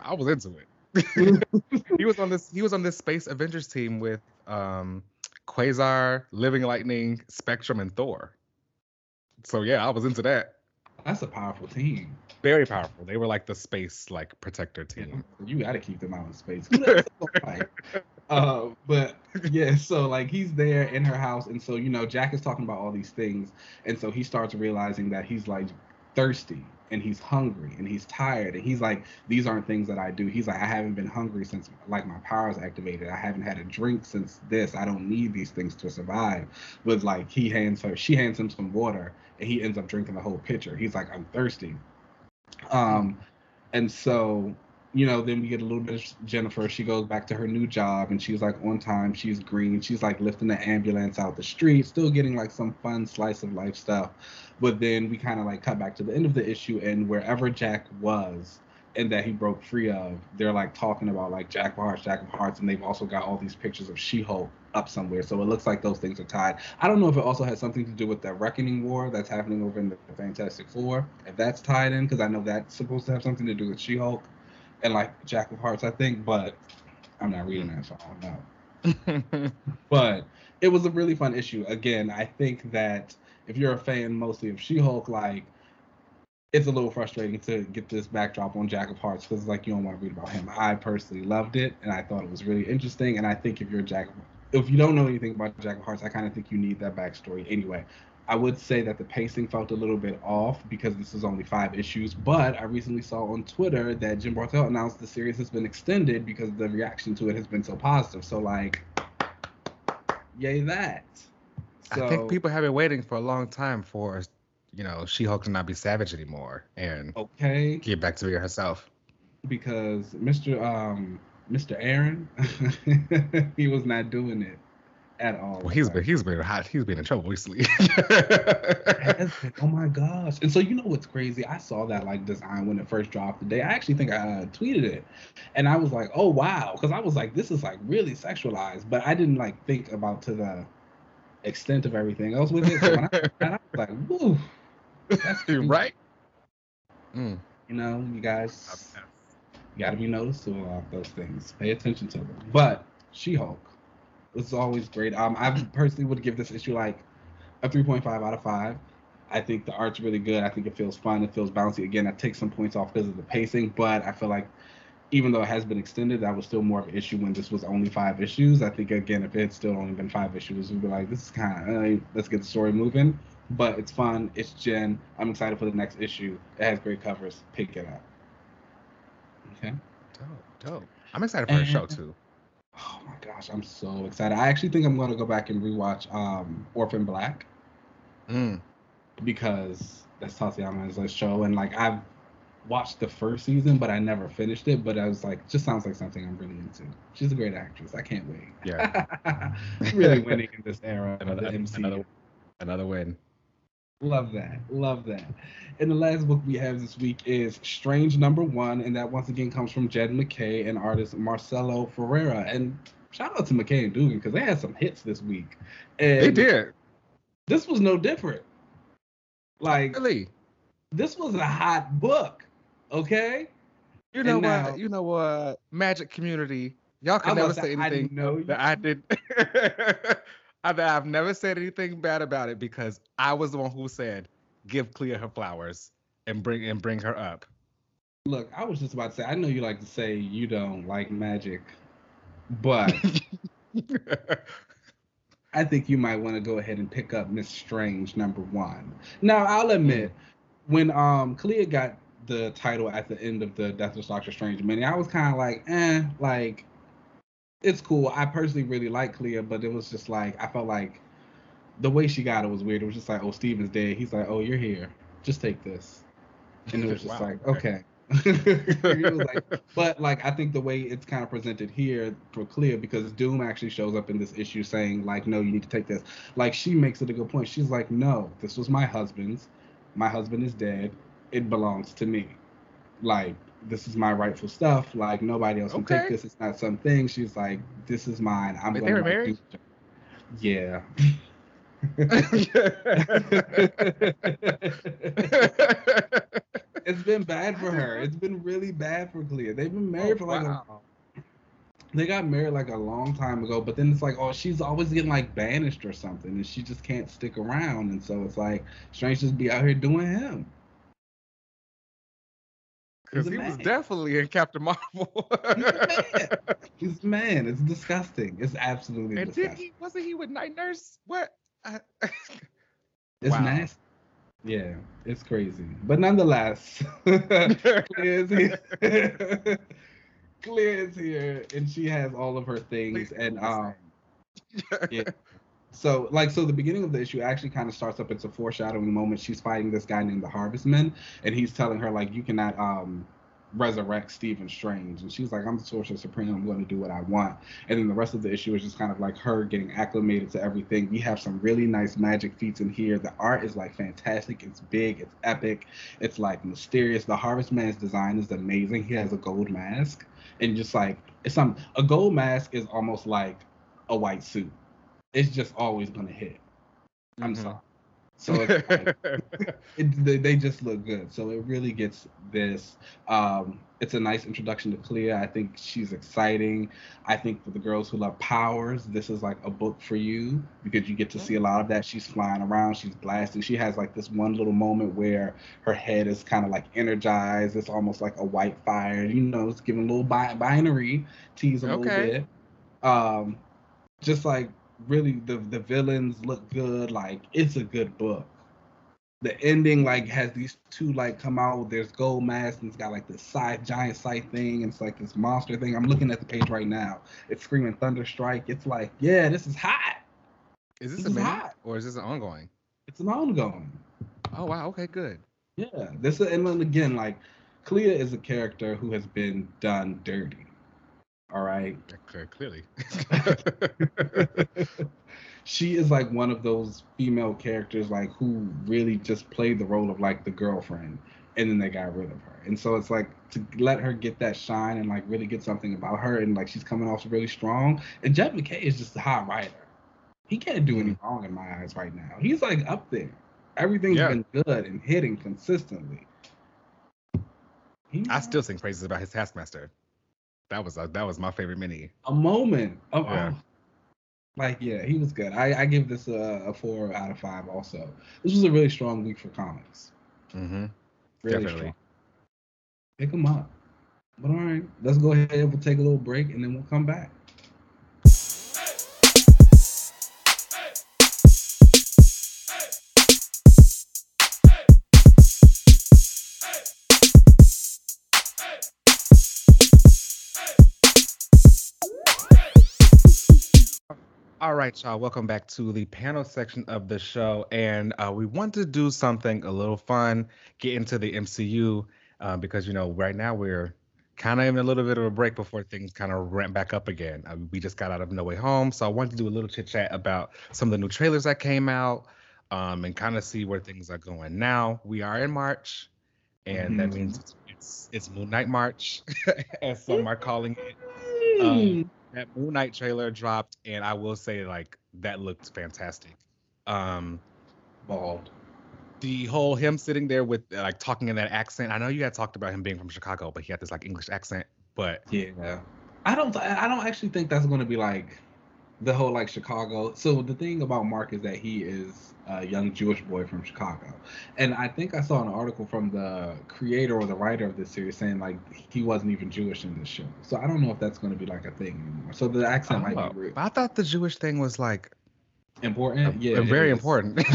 I was into it. He was on this. He was on this Space Avengers team with um Quasar, Living Lightning, Spectrum, and Thor. So yeah, I was into that. That's a powerful team. Very powerful. They were like the space like protector team. You got to keep them out of space. Who the hell fight? uh, but yeah, so like he's there in her house, and so you know Jack is talking about all these things, and so he starts realizing that he's like thirsty and he's hungry and he's tired, and he's like, these aren't things that I do. He's like, I haven't been hungry since like my powers activated. I haven't had a drink since this. I don't need these things to survive. But like he hands her, she hands him some water, and he ends up drinking the whole pitcher. He's like, I'm thirsty. Um, and so you know, then we get a little bit of Jennifer. She goes back to her new job and she's like on time. She's green. She's like lifting the ambulance out the street, still getting like some fun slice of life stuff. But then we kind of like cut back to the end of the issue and wherever Jack was and that he broke free of, they're like talking about like Jack of Hearts, Jack of Hearts, and they've also got all these pictures of She-Hulk up somewhere. So it looks like those things are tied. I don't know if it also has something to do with the Reckoning War that's happening over in the Fantastic Four, if that's tied in, because I know that's supposed to have something to do with She-Hulk and like Jack of Hearts, I think, but I'm not reading that, so I don't know. (laughs) But it was a really fun issue. Again, I think that if you're a fan mostly of She-Hulk, like it's a little frustrating to get this backdrop on Jack of Hearts because like you don't want to read about him. I personally loved it and I thought it was really interesting. And I think if you're a Jack, of, if you don't know anything about Jack of Hearts, I kind of think you need that backstory anyway. I would say that the pacing felt a little bit off because this is only five issues. But I recently saw on Twitter that Jen Bartel announced the series has been extended because the reaction to it has been so positive. So like, yay that. So, I think people have been waiting for a long time for, you know, She-Hulk to not be savage anymore and okay get back to being herself. because Mr. Um Mr. Aaron (laughs) he was not doing it at all. Well, he's been he's been hot. He's been in trouble recently. (laughs) (laughs) Oh my gosh! And so you know what's crazy? I saw that like design when it first dropped today. I actually think I uh, tweeted it, and I was like, "Oh wow!" Because I was like, "This is like really sexualized," but I didn't like think about to the extent of everything else with it. So when I, (laughs) and I was like, "Woo!" That's crazy. right? Mm. You know, you guys. You got to be noticeable of those things. Pay attention to them. But She-Hulk was always great. Um, I personally would give this issue like a 3.5 out of 5. I think the art's really good. I think it feels fun. It feels bouncy. Again, I take some points off because of the pacing, but I feel like even though it has been extended, that was still more of an issue when this was only five issues. I think again, if it had still only been five issues, we'd be like, this is kind of uh, let's get the story moving. But it's fun. It's Jen. I'm excited for the next issue. It has great covers. Pick it up. Okay. Dope, dope. I'm excited for and, the show too. Oh my gosh, I'm so excited. I actually think I'm going to go back and rewatch um, Orphan Black. Mm. Because that's Tatiana's show, and like I've watched the first season, but I never finished it. But I was like, just sounds like something I'm really into. She's a great actress. I can't wait. Yeah. (laughs) really winning in this era another, of the MCU. Another, another win. Love that. Love that. And the last book we have this week is Strange Number One, and that once again comes from Jed MacKay and artist Marcelo Ferreira. And shout out to MacKay and Duggan because they had some hits this week. And they did. This was no different. Like really, this was a hot book. Okay. You know now, what? You know what? Magic community. Y'all can never say anything I that I did. (laughs) I've never said anything bad about it because I was the one who said give Clea her flowers and bring and bring her up. Look, I was just about to say I know you like to say you don't like magic, but (laughs) I think you might want to go ahead and pick up Miss Strange number one. Now I'll admit, when um Clea got the title at the end of the Death of Doctor Strange mini, I was kind of like, eh, like it's cool. I personally really like Clea, but it was just like I felt like the way she got it was weird. It was just like, oh, Stephen's dead. He's like, oh, you're here. Just take this, and it was just (laughs) wow, like, okay. (laughs) like, but like I think the way it's kind of presented here for Clea because Doom actually shows up in this issue saying like no you need to take this like she makes it a good point she's like no this was my husband's my husband is dead it belongs to me. Like this is my rightful stuff. Like nobody else can take this. It's not something. She's like, this is mine. I'm going to married. Yeah. (laughs) it's been bad for her. It's been really bad for Clea. They've been married oh, for like wow. a, they got married like a long time ago, but then it's like, oh, she's always getting like banished or something, and she just can't stick around, and so it's like Strange just be out here doing him. Because he man. was definitely in Captain Marvel. He's, man. (laughs) He's man. It's disgusting. It's absolutely and disgusting. He, wasn't he with Night Nurse? What? (laughs) it's wow. nasty. Yeah, it's crazy. But nonetheless, (laughs) Clea is here. Clea is here, and she has all of her things. Please and um, yeah, so like so the beginning of the issue actually kind of starts up it's a foreshadowing moment she's fighting this guy named the harvestman and he's telling her like you cannot um resurrect Stephen Strange. And she's like, I'm the sorcerer supreme, I'm gonna do what I want. And then the rest of the issue is just kind of like her getting acclimated to everything. We have some really nice magic feats in here. The art is like fantastic, it's big, it's epic, it's like mysterious. The Harvestman's design is amazing. He has a gold mask. And just like it's some a gold mask is almost like a white suit it's just always gonna hit. I'm mm-hmm. sorry. So it's like, (laughs) it, they, they, just look good. So it really gets this. Um, it's a nice introduction to Clea. I think she's exciting. I think for the girls who love powers, this is like a book for you because you get to see a lot of that. She's flying around, she's blasting. She has like this one little moment where her head is kind of like energized. It's almost like a white fire. You know, it's giving a little bi- binary tease a okay. little bit. Um, just like really the the villains look good. Like it's a good book. The ending like has these two like come out. There's gold mask and it's got like this side giant sight thing. And it's like this monster thing. I'm looking at the page right now. It's screaming thunder strike. It's like yeah, this is hot. Is this, this a minute or is this an ongoing? It's an ongoing. Oh wow. Okay. Good. Yeah. This and then again like Clea is a character who has been done dirty. All right. Okay, clearly. (laughs) she is like one of those female characters like who really just played the role of like the girlfriend and then they got rid of her. And so it's like to let her get that shine and like really get something about her and like she's coming off really strong. And Jed MacKay is just a hot writer. He can't do any mm-hmm. wrong in my eyes right now. He's like up there. Everything's yeah. been good and hitting consistently. He, I still sing praises about his Taskmaster. That was a, that was my favorite mini. A moment. Of, yeah. Like, yeah, he was good. I, I give this a, a, four out of five. Also, this was a really strong week for comics. Mm-hmm. Really Definitely. strong. Pick them up. But all right, let's go ahead. We'll take a little break and then we'll come back. Right, y'all. Welcome back to the panel section of the show, and uh, we want to do something a little fun, get into the MCU, uh, because you know right now we're kind of in a little bit of a break before things kind of ramp back up again. Uh, we just got out of No Way Home, so I wanted to do a little chit chat about some of the new trailers that came out, um, and kind of see where things are going. Now we are in March, and mm-hmm. that means it's, it's, it's Moon Knight March, (laughs) as some are calling it. Um, that Moon Knight trailer dropped, and I will say like that looked fantastic. Um, bald. The whole him sitting there with like talking in that accent. I know you had talked about him being from Chicago, but he had this like English accent. But yeah, I don't. I don't actually think that's going to be like the whole like Chicago. So the thing about Mark is that he is a young Jewish boy from Chicago, and I think I saw an article from the creator or the writer of this series saying like he wasn't even Jewish in this show. So I don't know if that's going to be like a thing anymore. So the accent oh, might be real. I thought the Jewish thing was like important yeah very important (laughs) (laughs)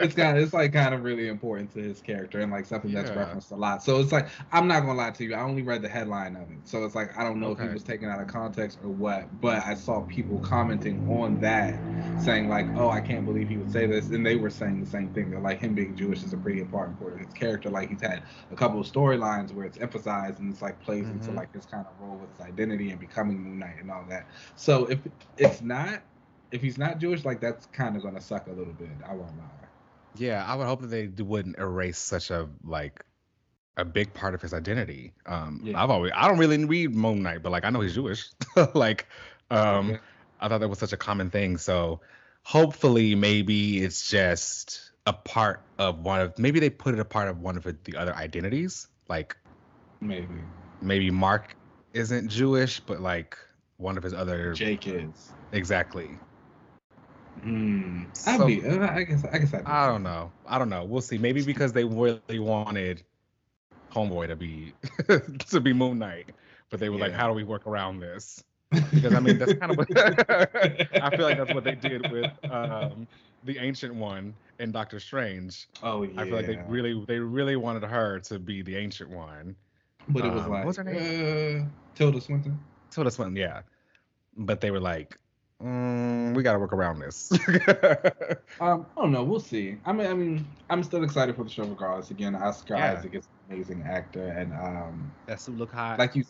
it's kind of it's like kind of really important to his character and like something that's yeah. referenced a lot so it's like i'm not gonna lie to you i only read the headline of it so it's like i don't know okay. if it was taken out of context or what but i saw people commenting on that saying like oh i can't believe he would say this and they were saying the same thing that like him being jewish is a pretty important part of his character like he's had a couple of storylines where it's emphasized and it's like plays mm-hmm. into like his kind of role with his identity and becoming moon knight and all that so if it's not if he's not Jewish, like that's kind of gonna suck a little bit. I won't lie. Yeah, I would hope that they wouldn't erase such a like a big part of his identity. Um, yeah. I've always I don't really read Moon Knight, but like I know he's Jewish. (laughs) like, um, okay. I thought that was such a common thing. So hopefully, maybe it's just a part of one of maybe they put it a part of one of the other identities. Like maybe maybe Mark isn't Jewish, but like one of his other Jake is exactly. Hmm. I'd be. Uh, I guess. I guess. I'd I don't know. I don't know. We'll see. Maybe because they really wanted Homeboy to be (laughs) to be Moon Knight, but they were yeah. like, "How do we work around this?" (laughs) Because I mean, that's kind of what (laughs) I feel like that's what they did with um, the Ancient One and Doctor Strange. Oh yeah. I feel like they really they really wanted her to be the Ancient One. But it was um, like what's her name? Uh, Tilda Swinton. Tilda Swinton, yeah. But they were like, Mm, we got to work around this. (laughs) um, I don't know. We'll see. I mean, I mean, I'm still excited for the show regardless. Again, Oscar yeah. Isaac is an amazing actor, and um, that suit look hot. Like you,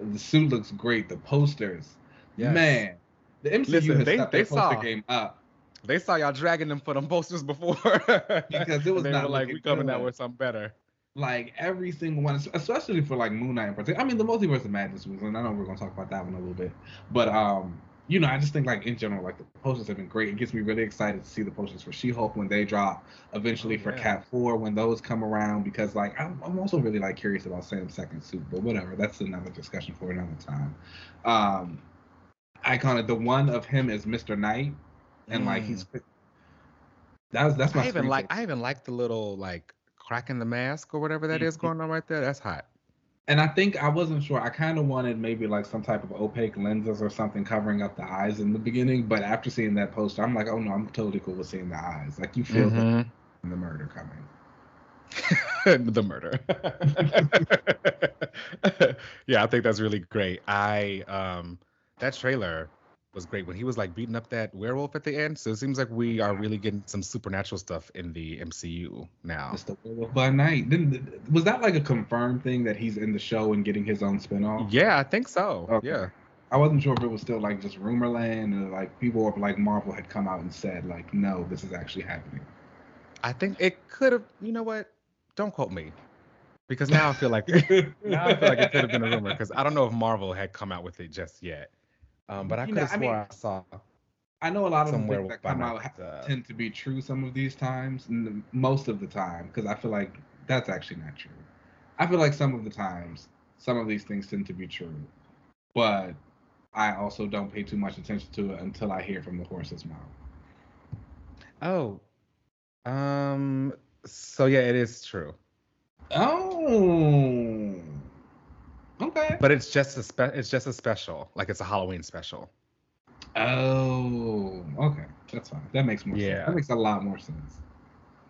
the suit looks great. The posters, yes. man, the MCU Listen, has they, stepped they poster saw, game up. They saw y'all dragging them for them posters before (laughs) because it was they not were like we coming out with something better. Like every single one, especially for like Moon Knight in particular. I mean, the Multiverse of Madness was, and I know we're gonna talk about that one a little bit, but um you know, I just think like in general, like the posters have been great. It gets me really excited to see the posters for She-Hulk when they drop. Eventually oh, for Cap Four when those come around, because like I'm, I'm also really like curious about Sam's second suit, but whatever. That's another discussion for another time. Um, I kind of the one of him is Mr. Knight, and mm. like he's mm. that's that's my. I even like I even like the little like cracking the mask or whatever that mm-hmm. going on right there. That's hot and I think I wasn't sure. I kind of wanted maybe like some type of opaque lenses or something covering up the eyes in the beginning. But after seeing that poster, I'm like, oh no, I'm totally cool with seeing the eyes. Like you feel mm-hmm. the, (laughs) the murder coming. the murder. yeah, I think that's really great. I um that trailer was great when he was like beating up that werewolf at the end. So it seems like we are really getting some supernatural stuff in the MCU now. It's the werewolf by night. Didn't was that like a confirmed thing that he's in the show and getting his own spinoff? Yeah, I think so. Okay. Yeah. I wasn't sure if it was still like just rumor land or like people or like Marvel had come out and said like no, this is actually happening. I think it could have. You know what? Don't quote me because now I feel like (laughs) (laughs) now I feel like it could have been a rumor because I don't know if Marvel had come out with it just yet. Um, but I could have swore I, mean, I saw. I know a lot of the things that come out uh, tend to be true some of these times, and most of the time, because I feel like that's actually not true. I feel like some of the times, some of these things tend to be true, but I also don't pay too much attention to it until I hear from the horse's mouth. Oh, um. So yeah, it is true. Oh. Okay. But it's just a spe- it's just a special, like it's a Halloween special. Oh, okay. That's fine. That makes more Yeah. sense. That makes a lot more sense.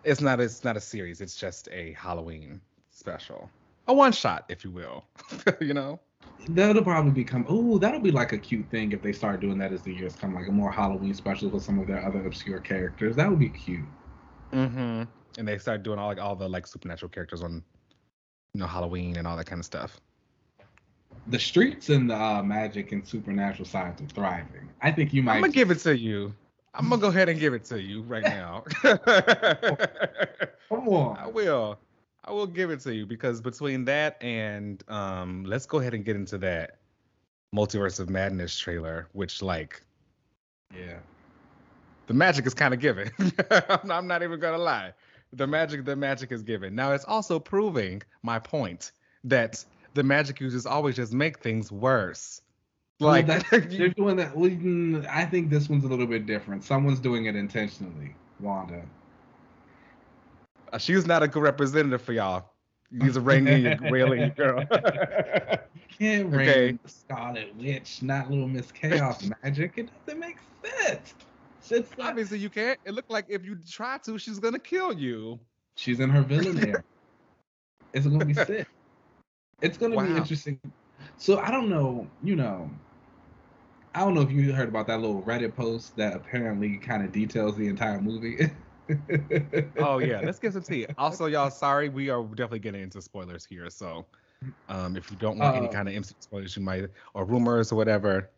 It's not it's not a series. It's just a Halloween special, a one shot, if you will. (laughs) you know. That'll probably become oh, that'll be like a cute thing if they start doing that as the years come, like a more Halloween special with some of their other obscure characters. That would be cute. Mm-hmm. And they start doing all like all the like supernatural characters on, you know, Halloween and all that kind of stuff. The streets and the uh, magic and supernatural sides are thriving. I think you might. I'm gonna give it to you. I'm gonna go ahead and give it to you right (laughs) now. Come on. (laughs) I will. I will give it to you because between that and um, let's go ahead and get into that Multiverse of Madness trailer, which like Yeah. the magic is kind of given. (laughs) I'm, I'm not even gonna lie. The magic, the magic is given. Now it's also proving my point that the magic users always just make things worse. Well, Like that- (laughs) they're doing that. well, mm, I think this one's a little bit different. Someone's doing it intentionally. Wanda. she's not a good representative for y'all. She's a Rainier (laughs) railing girl. Can't (laughs) reign Okay. the Scarlet Witch, not Little Miss Chaos magic. It doesn't make sense. Shit's not- Obviously, you can't. It looked like if you try to, she's gonna kill you. She's in her villain era. it's gonna be sick. It's gonna be interesting. So I don't know, you know, I don't know if you heard about that little Reddit post that apparently kind of details the entire movie. (laughs) Oh yeah, let's get some tea. Also, y'all, sorry, we are definitely getting into spoilers here. So, um, if you don't want any Uh, kind of spoilers, you might or rumors or whatever,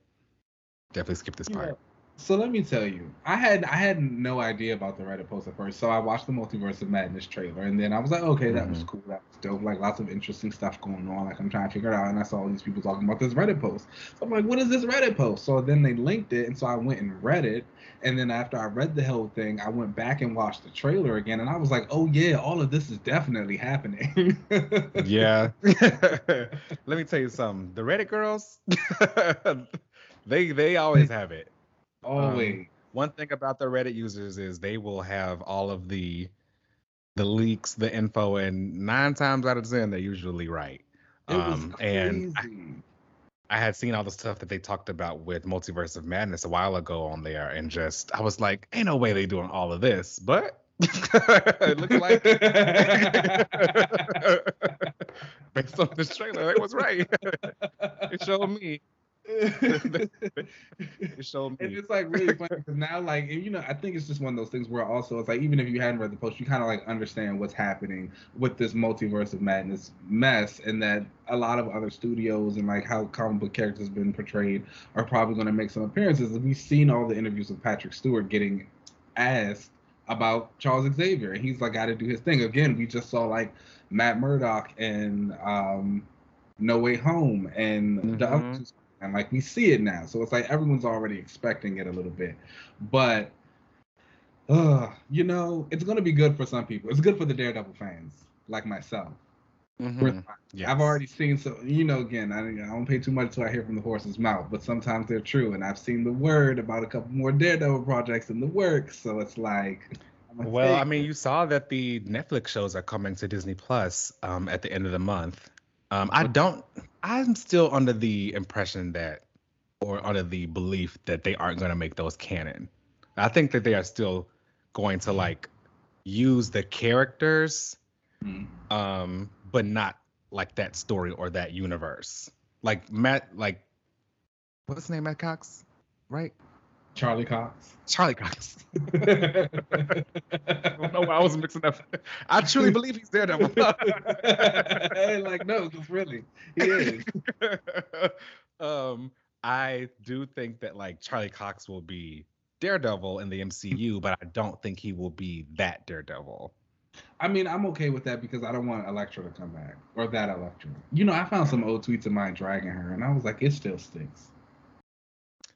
definitely skip this part. So let me tell you, I had I had no idea about the Reddit post at first. So I watched the Multiverse of Madness trailer, and then I was like, okay, that was Mhm. cool, that was dope. Like lots of interesting stuff going on. Like I'm trying to figure it out, and I saw all these people talking about this Reddit post. So I'm like, what is this Reddit post? So then they linked it, and so I went and read it. And then after I read the whole thing, I went back and watched the trailer again, and I was like, oh yeah, all of this is definitely happening. (laughs) Yeah. (laughs) Let me tell you something. The Reddit girls, (laughs) they they always have it. Always. One thing about the Reddit users is they will have all of the the leaks, the info, and nine times out of ten they're usually right. it was Um, crazy. and I had seen all the stuff that they talked about with Multiverse of Madness a while ago on there, and just I was like, ain't no way they doing all of this, but (laughs) it looks like (laughs) based on this trailer, it was right. (laughs) it showed me. (laughs) It showed And it's like really funny because now, like, you know, I think it's just one of those things where also it's like even if you hadn't read the post, you kind of like understand what's happening with this multiverse of madness mess, and that a lot of other studios and like how comic book characters have been portrayed are probably going to make some appearances. We've seen all the interviews with Patrick Stewart getting asked about Charles Xavier, and he's like got to do his thing. Again, we just saw like Matt Murdock and um, No Way Home and the other Mhm. two and like we see it now so it's like everyone's already expecting it a little bit but uh you know it's going to be good for some people it's good for the daredevil fans like myself Mhm. Yes. i've already seen so you know again I, I don't pay too much until i hear from the horse's mouth but sometimes they're true and i've seen the word about a couple more daredevil projects in the works so it's like gonna Well, I mean, you saw that the Netflix shows are coming to Disney Plus um, at the end of the month. Um, I don't. I'm still under the impression that, or under the belief that they aren't going to make those canon. I think that they are still going to like use the characters, Mm. um, but not like that story or that universe. Like Matt, like what's his name? Matt Cox, right? Charlie cox Charlie Cox. (laughs) I don't know why I was mixing up. I truly believe he's Daredevil. (laughs) (laughs) like no just really he is um, I do think that like Charlie Cox will be Daredevil in the MCU, but I don't think he will be that Daredevil. I mean, I'm okay with that because I don't want Elektra to come back or that Elektra. You know, I found some old tweets of mine dragging her, and I was like, it still stinks.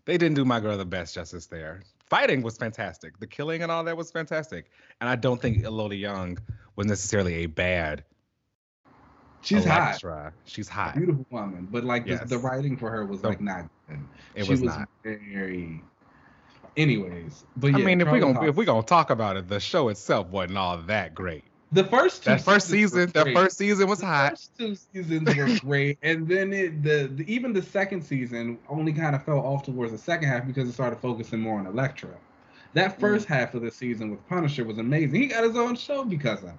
They didn't do my girl the best justice there. Fighting was fantastic. The killing and all that was fantastic. And I don't think Elodie Yung was necessarily a bad She's Elektra. hot, She's hot. beautiful woman, but like Yes. the, the writing for her was The- like not. Good. It she was not. very. Anyways, but yeah, I mean, if we Charlie gonna if we gonna talk about it, the show itself wasn't all that great. The first two That first season, that first season was the hot. first two seasons were (laughs) great, and then it the, the even the second season only kind of fell off towards the second half because it started focusing more on Elektra. That first half of the season with Punisher was amazing. He got his own show because of it.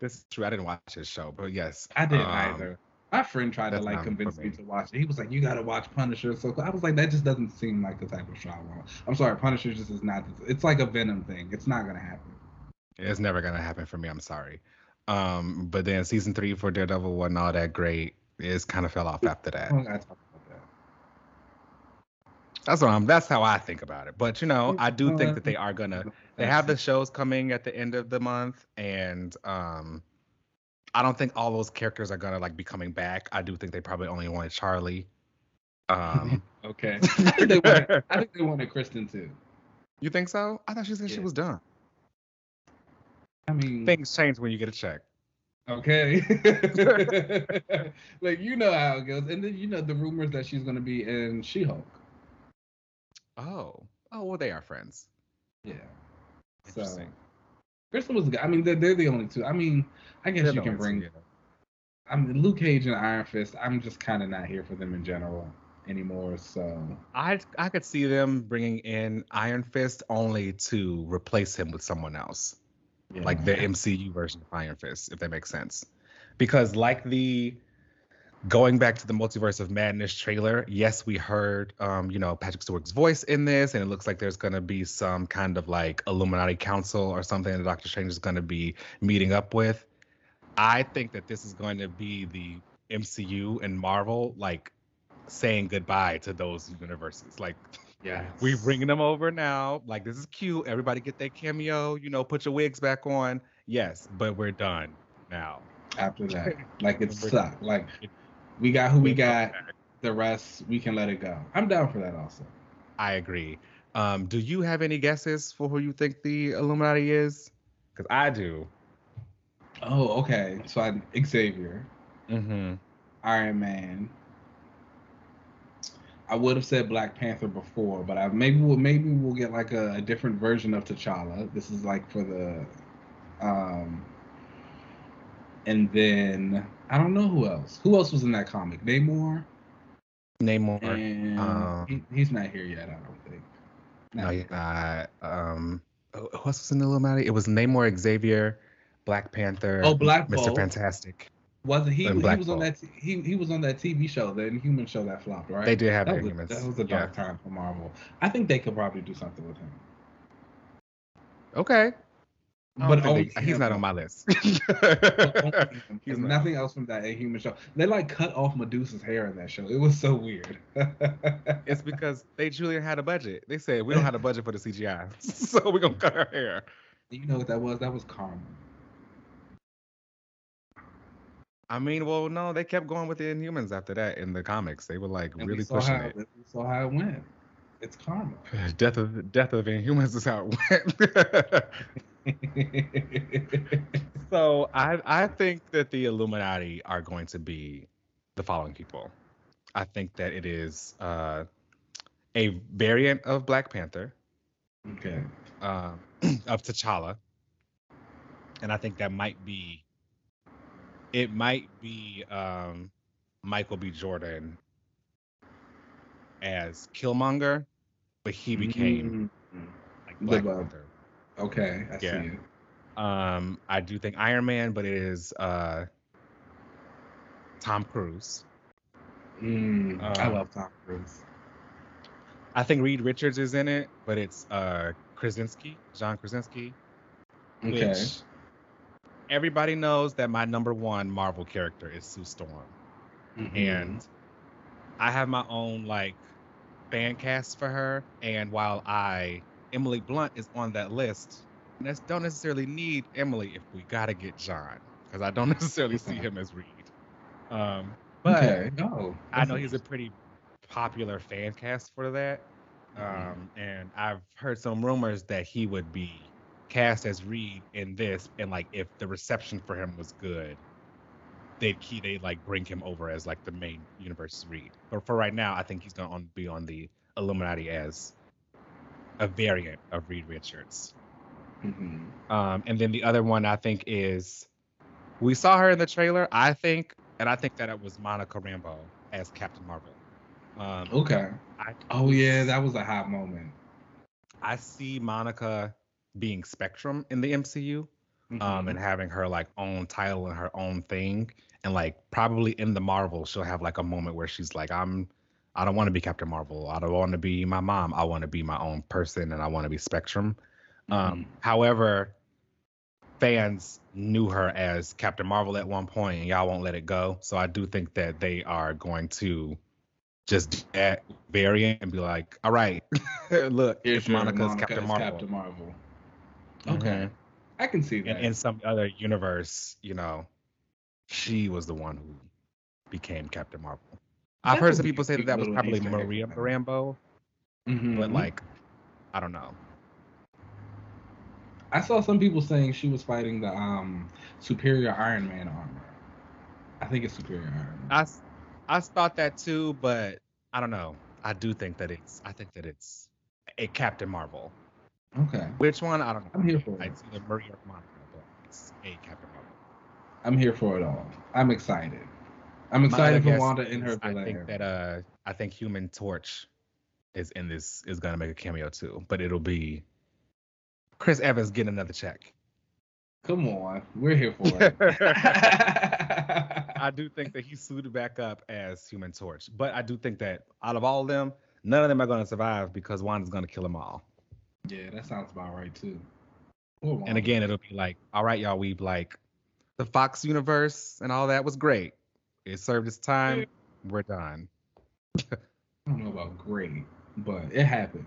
This is true. I didn't watch his show, but yes, I didn't um, either. My friend tried to like convince me me. to watch it. He was like, "You got to watch Punisher." So I was like, "That just doesn't seem like the type of show I want." I'm sorry, Punisher just is not. It's like a Venom thing. It's not gonna happen. It's never gonna happen for me. I'm sorry. Um, but then season three for Daredevil wasn't all that great. It's kind of fell off after that. don't gotta talk about that. That's what I'm. That's how I think about it. But you know, I do think that they are gonna. They have the shows coming at the end of the month, and um, I don't think all those characters are gonna like be coming back. I do think they probably only wanted Charlie. Um, (laughs) Okay. (laughs) I think they wanted. I think they wanted Krysten too. you think so? I thought she said she was done. I mean, Things change when you get a check. okay. (laughs) (laughs) like you know how it goes, and then you know the rumors that she's gonna be in She-Hulk. Oh, oh well, they are friends. Yeah. So Interesting. Krysten was. good. I mean, they're, they're the only two. I mean, I guess They're you can bring. two, yeah. I mean, Luke Cage and Iron Fist. I'm just kind of not here for them in general anymore. So I I could see them bringing in Iron Fist only to replace him with someone else, yeah. like the MCU version of Iron Fist, if that makes sense. Because like the going back to the Multiverse of Madness trailer, yes, we heard um, you know, Patrick Stewart's voice in this, and it looks like there's gonna be some kind of like Illuminati council or something that Doctor Strange is gonna be meeting up with. I think that this is going to be the MCU and Marvel like saying goodbye to those universes. Like (laughs) yeah, we bringing them over now. Like this is cute. Everybody get their cameo. You know, put your wigs back on. Yes, but we're done now. after that. (laughs) Like it sucked. Like we got who we got. The rest we can let it go. I'm down for that also. I agree. Um, do you have any guesses for who you think the Illuminati is? Because I do. Oh, okay. So I Xavier, Mm-hmm. Iron Man. I would have said Black Panther before, but I maybe we'll maybe we'll get like a, a different version of T'Challa. This is like for the um and then I don't know who else. Who else was in that comic? Namor? Namor. And um, he, he's not here yet, I don't think. No, Not you're yet. not. Um, who who else was in the Illuminati? It was Namor, Xavier, Black Panther, Oh, Black Mr. Bolt. Fantastic. Was it he? and He Black was on Bolt. that. He he was on that TV show, the Inhuman show that flopped, right? They did have that their was. That was a yeah. dark time for Marvel. I think they could probably do something with him. Okay. But don't only they- he's not on my list. But only (laughs) him. He's There's not. nothing else from that Inhuman show. They like cut off Medusa's hair in that show. It was so weird. (laughs) it's because they truly had a budget. They said we don't have a budget for the CGI, (laughs) so we're gonna cut her hair. you know what that was? That was karma. I mean, well, no, they kept going with the Inhumans after that in the comics. They were like And really pushing how, it. We saw how it went. It's karma. (laughs) Death of death of Inhumans is how it went. (laughs) (laughs) so I I think that the Illuminati are going to be the following people. I think that it is uh, a variant of Black Panther, okay. uh, (clears throat) of T'Challa, and I think that might be it might be um, Michael B. Jordan as Killmonger, but he became Mm, like Black. Panther. Okay, I Yeah. see it. Um, I do think Iron Man, but it is uh, Tom Cruise. Mm, I Um, love Tom Cruise. I think Reed Richards is in it, but it's uh, Krasinski, John Krasinski. Okay. Which everybody knows that my number one Marvel character is Sue Storm, Mhm. and I have my own like fan cast for her. And while I Emily Blunt is on that list, ne- don't necessarily need Emily if we gotta get John, because I don't (laughs) necessarily see him as Reed. Um, but okay. Oh, I know he's a pretty popular fan cast for that. Um, and I've heard some rumors that he would be cast as Reed in this, and like if the reception for him was good, they'd key they like bring him over as like the main universe Reed. But for right now, I think he's gonna be on the Illuminati as a variant of Reed Richards. Mm-hmm. Um, and then the other one I think is we saw her in the trailer. I think, and I think that it was Monica Rambeau as Captain Marvel. Um, Okay. I, Oh yeah, that was a hot moment. I see Monica being Spectrum in the MCU, um, Mhm. and having her like own title and her own thing, and like probably in the Marvel, she'll have like a moment where she's like, I'm. I don't want to be Captain Marvel. I don't want to be my mom. I want to be my own person and I want to be Spectrum. Um, however, fans knew her as Captain Marvel at one point, and y'all won't let it go. So I do think that they are going to just do that variant and be like, "All right, (laughs) look, Here's it's your Monica's Monica Captain Marvel." Captain Marvel. Okay, I can see And that. in some other universe, you know, she was the one who became Captain Marvel. I've heard some people say that that was probably Maria. Rambeau, Mhm. but like, I don't know. I saw some people saying she was fighting the um superior Iron Man armor. I think it's superior Iron Man. I, I thought that too, but I don't know. I do think that it's I think that it's a Captain Marvel. Okay, Which one? I don't know. I'm here for it. It's either Maria or Monica, but it's a Captain Marvel. I'm here for it all. I'm excited. I'm excited for Wanda in her I think that uh I think Human Torch is in this is gonna make a cameo too, but it'll be Chris Evans getting another check. Come on, we're here for it. (laughs) I do think that he suited back up as Human Torch, but I do think that out of all of them, none of them are gonna survive because Wanda's gonna kill them all. Yeah, that sounds about right too. Poor And again, it'll be like, all right, y'all, we've like the Fox universe and all that was great. It served its time. We're done. I don't know about great, but it happened.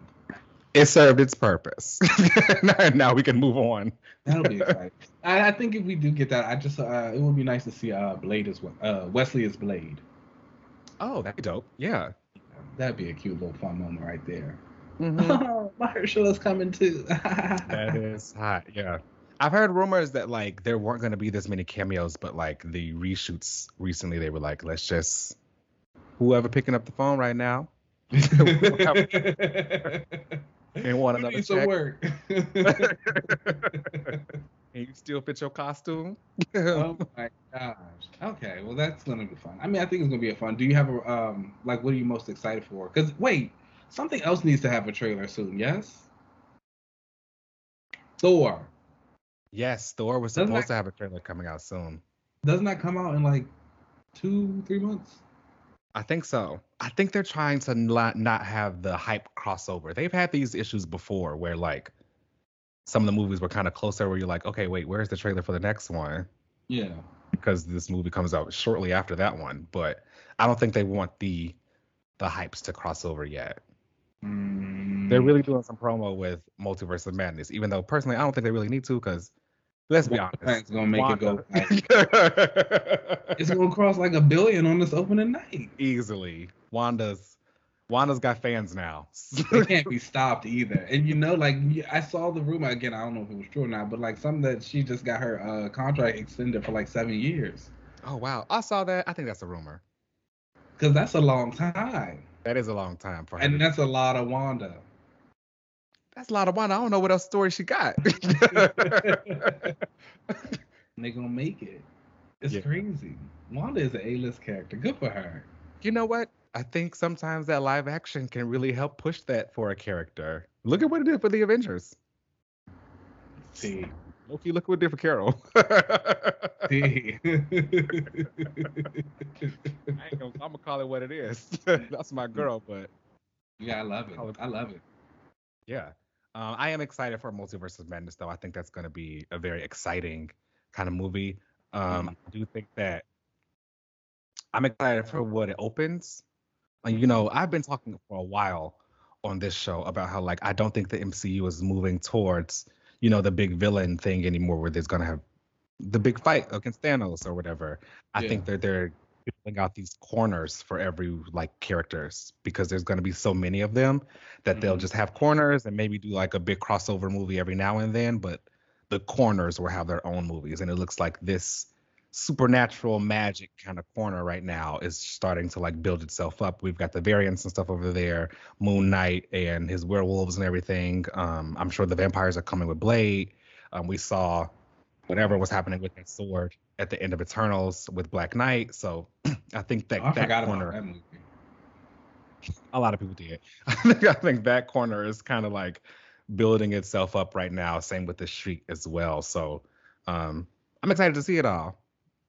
It served its purpose. (laughs) now, now we can move on. That'll be exciting. I, I think if we do get that, I just uh, it would be nice to see uh Blade as well. Uh, Wesley as Blade. Oh, that'd be dope. Yeah. That'd be a cute little fun moment right there. Mhm. (laughs) Oh, Mahershala's coming too. (laughs) that is hot. Yeah. I've heard rumors that like there weren't going to be this many cameos, but like the reshoots recently, they were like, let's just whoever picking up the phone right now (laughs) and want another need some check. work. and you still fit your costume. oh my gosh. Okay, well that's gonna be fun. I mean, I think it's gonna be a fun. Do you have a um like what are you most excited for? Because wait, something else needs to have a trailer soon. Yes. Thor yes, Thor was supposed that- to have a trailer coming out soon. doesn't that come out in like two three months? I think so. I think they're trying to not not have the hype crossover. They've had these issues before where like some of the movies were kind of closer where you're like, okay, wait, where's the trailer for the next one? Yeah. Because this movie comes out shortly after that one. But I don't think they want the the hypes to cross over yet. Mm, They're really doing some promo with Multiverse of Madness, even though personally I don't think they really need to because let's be honest. It's gonna make it go. Like, (laughs) it's gonna cross like a billion on this opening night. easily. Wanda's Wanda's got fans now. (laughs) It can't be stopped either. And you know, like I saw the rumor again. I don't know if it was true or not, but like something that she just got her uh, contract extended for like seven years. oh wow, I saw that. I think that's a rumor. Because that's a long time, That is a long time for her. and that's a lot of Wanda. that's a lot of Wanda. I don't know what else story she got. And (laughs) (laughs) they gonna make it. It's Yeah. crazy. Wanda is an A-list character. Good for her. you know what? I think sometimes that live action can really help push that for a character. Look at what it did for the Avengers. See, Loki, look what did for Carol. see. (laughs) (laughs) I ain't gonna, I'm gonna call it what it is. (laughs) That's my girl, but yeah, I love it. I love it. yeah. Um, I am excited for Multiverse of Madness, though. I think that's going to be a very exciting kind of movie. Um, I do think that I'm excited for what it opens. Like, you know, I've been talking for a while on this show about how, like, I don't think the MCU is moving towards, you know, the big villain thing anymore, where there's going to have the big fight against Thanos or whatever. I Yeah. think that they're filling out these corners for every like characters because there's going to be so many of them that they'll Mhm. just have corners and maybe do like a big crossover movie every now and then but the corners will have their own movies and it looks like this supernatural magic kind of corner right now is starting to like build itself up. We've got the variants and stuff over there, Moon Knight and his werewolves and everything. Um, I'm sure the vampires are coming with Blade. Um, we saw whatever was happening with that sword at the end of Eternals with Black Knight. So (clears throat) I think that Oh, I that corner, about that movie. a lot of people did. (laughs) I think I think that corner is kind of like building itself up right now. Same with the street as well. So um, I'm excited to see it all.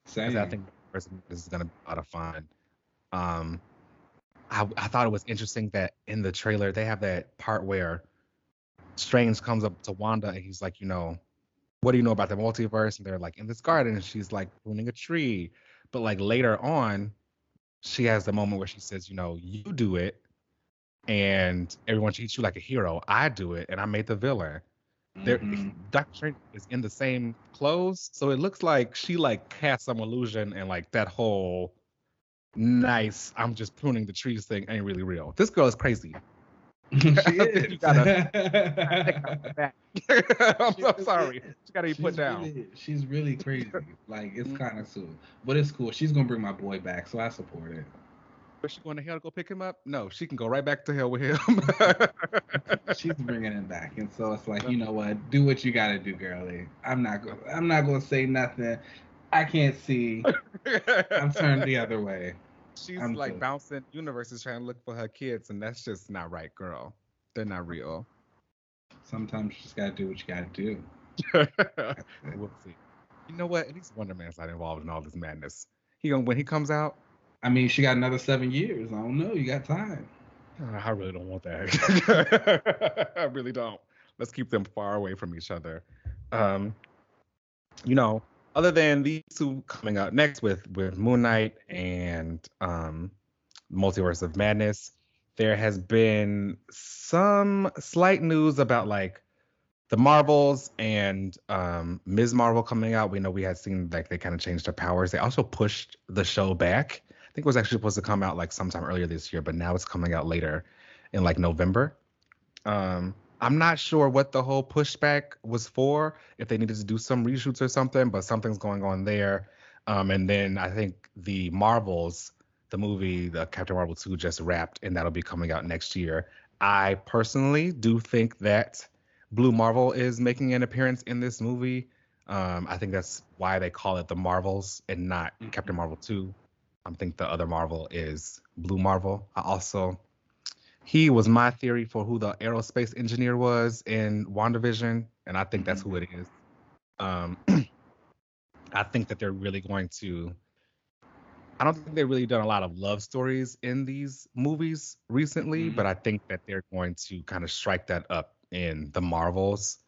Same. I think this is gonna be a lot of fun. Um, I I thought it was interesting that in the trailer they have that part where Strange comes up to Wanda and he's like, you know, what do you know about the multiverse? And they're like, in this garden, and she's like pruning a tree. But like later on, she has the moment where she says, you know, you do it, and everyone treats you like a hero. I do it, and I made the villain. Mhm. Doctor Strange is in the same clothes, so it looks like she like cast some illusion, and like that whole nice, I'm just pruning the trees thing ain't really real. This girl is crazy. she (laughs) you gotta- (laughs) (laughs) is. I'm so sorry. is. She gotta be She's put down. Really, she's really crazy. Like it's Mhm. kind of cool, but it's cool. She's gonna bring my boy back, so I support it. Is she going to hell to go pick him up? No, she can go right back to hell with him. (laughs) She's bringing him back, and so it's like, you know what? Do what you gotta do, girlie. I'm not going. I'm not gonna say nothing. I can't see. (laughs) I'm turned the other way. She's I'm like good. bouncing universes trying to look for her kids, and that's just not right, girl. They're not real. Sometimes you just gotta do what you gotta do. (laughs) we'll see. You know what? At least Wonder Man's not involved in all this madness. He gonna when he comes out. I mean, she got another seven years. I don't know. You got time. I really don't want that. (laughs) I really don't. Let's keep them far away from each other. Um, you know, other than these two coming out next with with Moon Knight and um, Multiverse of Madness, there has been some slight news about like the Marvels and um, Ms. Marvel coming out. We know we had seen like they kind of changed their powers. They also pushed the show back. I think it was actually supposed to come out like sometime earlier this year, but now it's coming out later in like November. Um, I'm not sure what the whole pushback was for, if they needed to do some reshoots or something, but something's going on there. Um, and then I think the Marvels, the movie, the Captain Marvel 2 just wrapped, and that'll be coming out next year. I personally do think that Blue Marvel is making an appearance in this movie. Um, I think that's why they call it the Marvels and not Mhm. Captain Marvel 2. I think the other Marvel is Blue Marvel. I also he was my theory for who the aerospace engineer was in WandaVision, and I think that's who it is. Um, (clears throat) I think that they're really going to. I don't think they've really done a lot of love stories in these movies recently, Mhm. but I think that they're going to kind of strike that up in the Marvels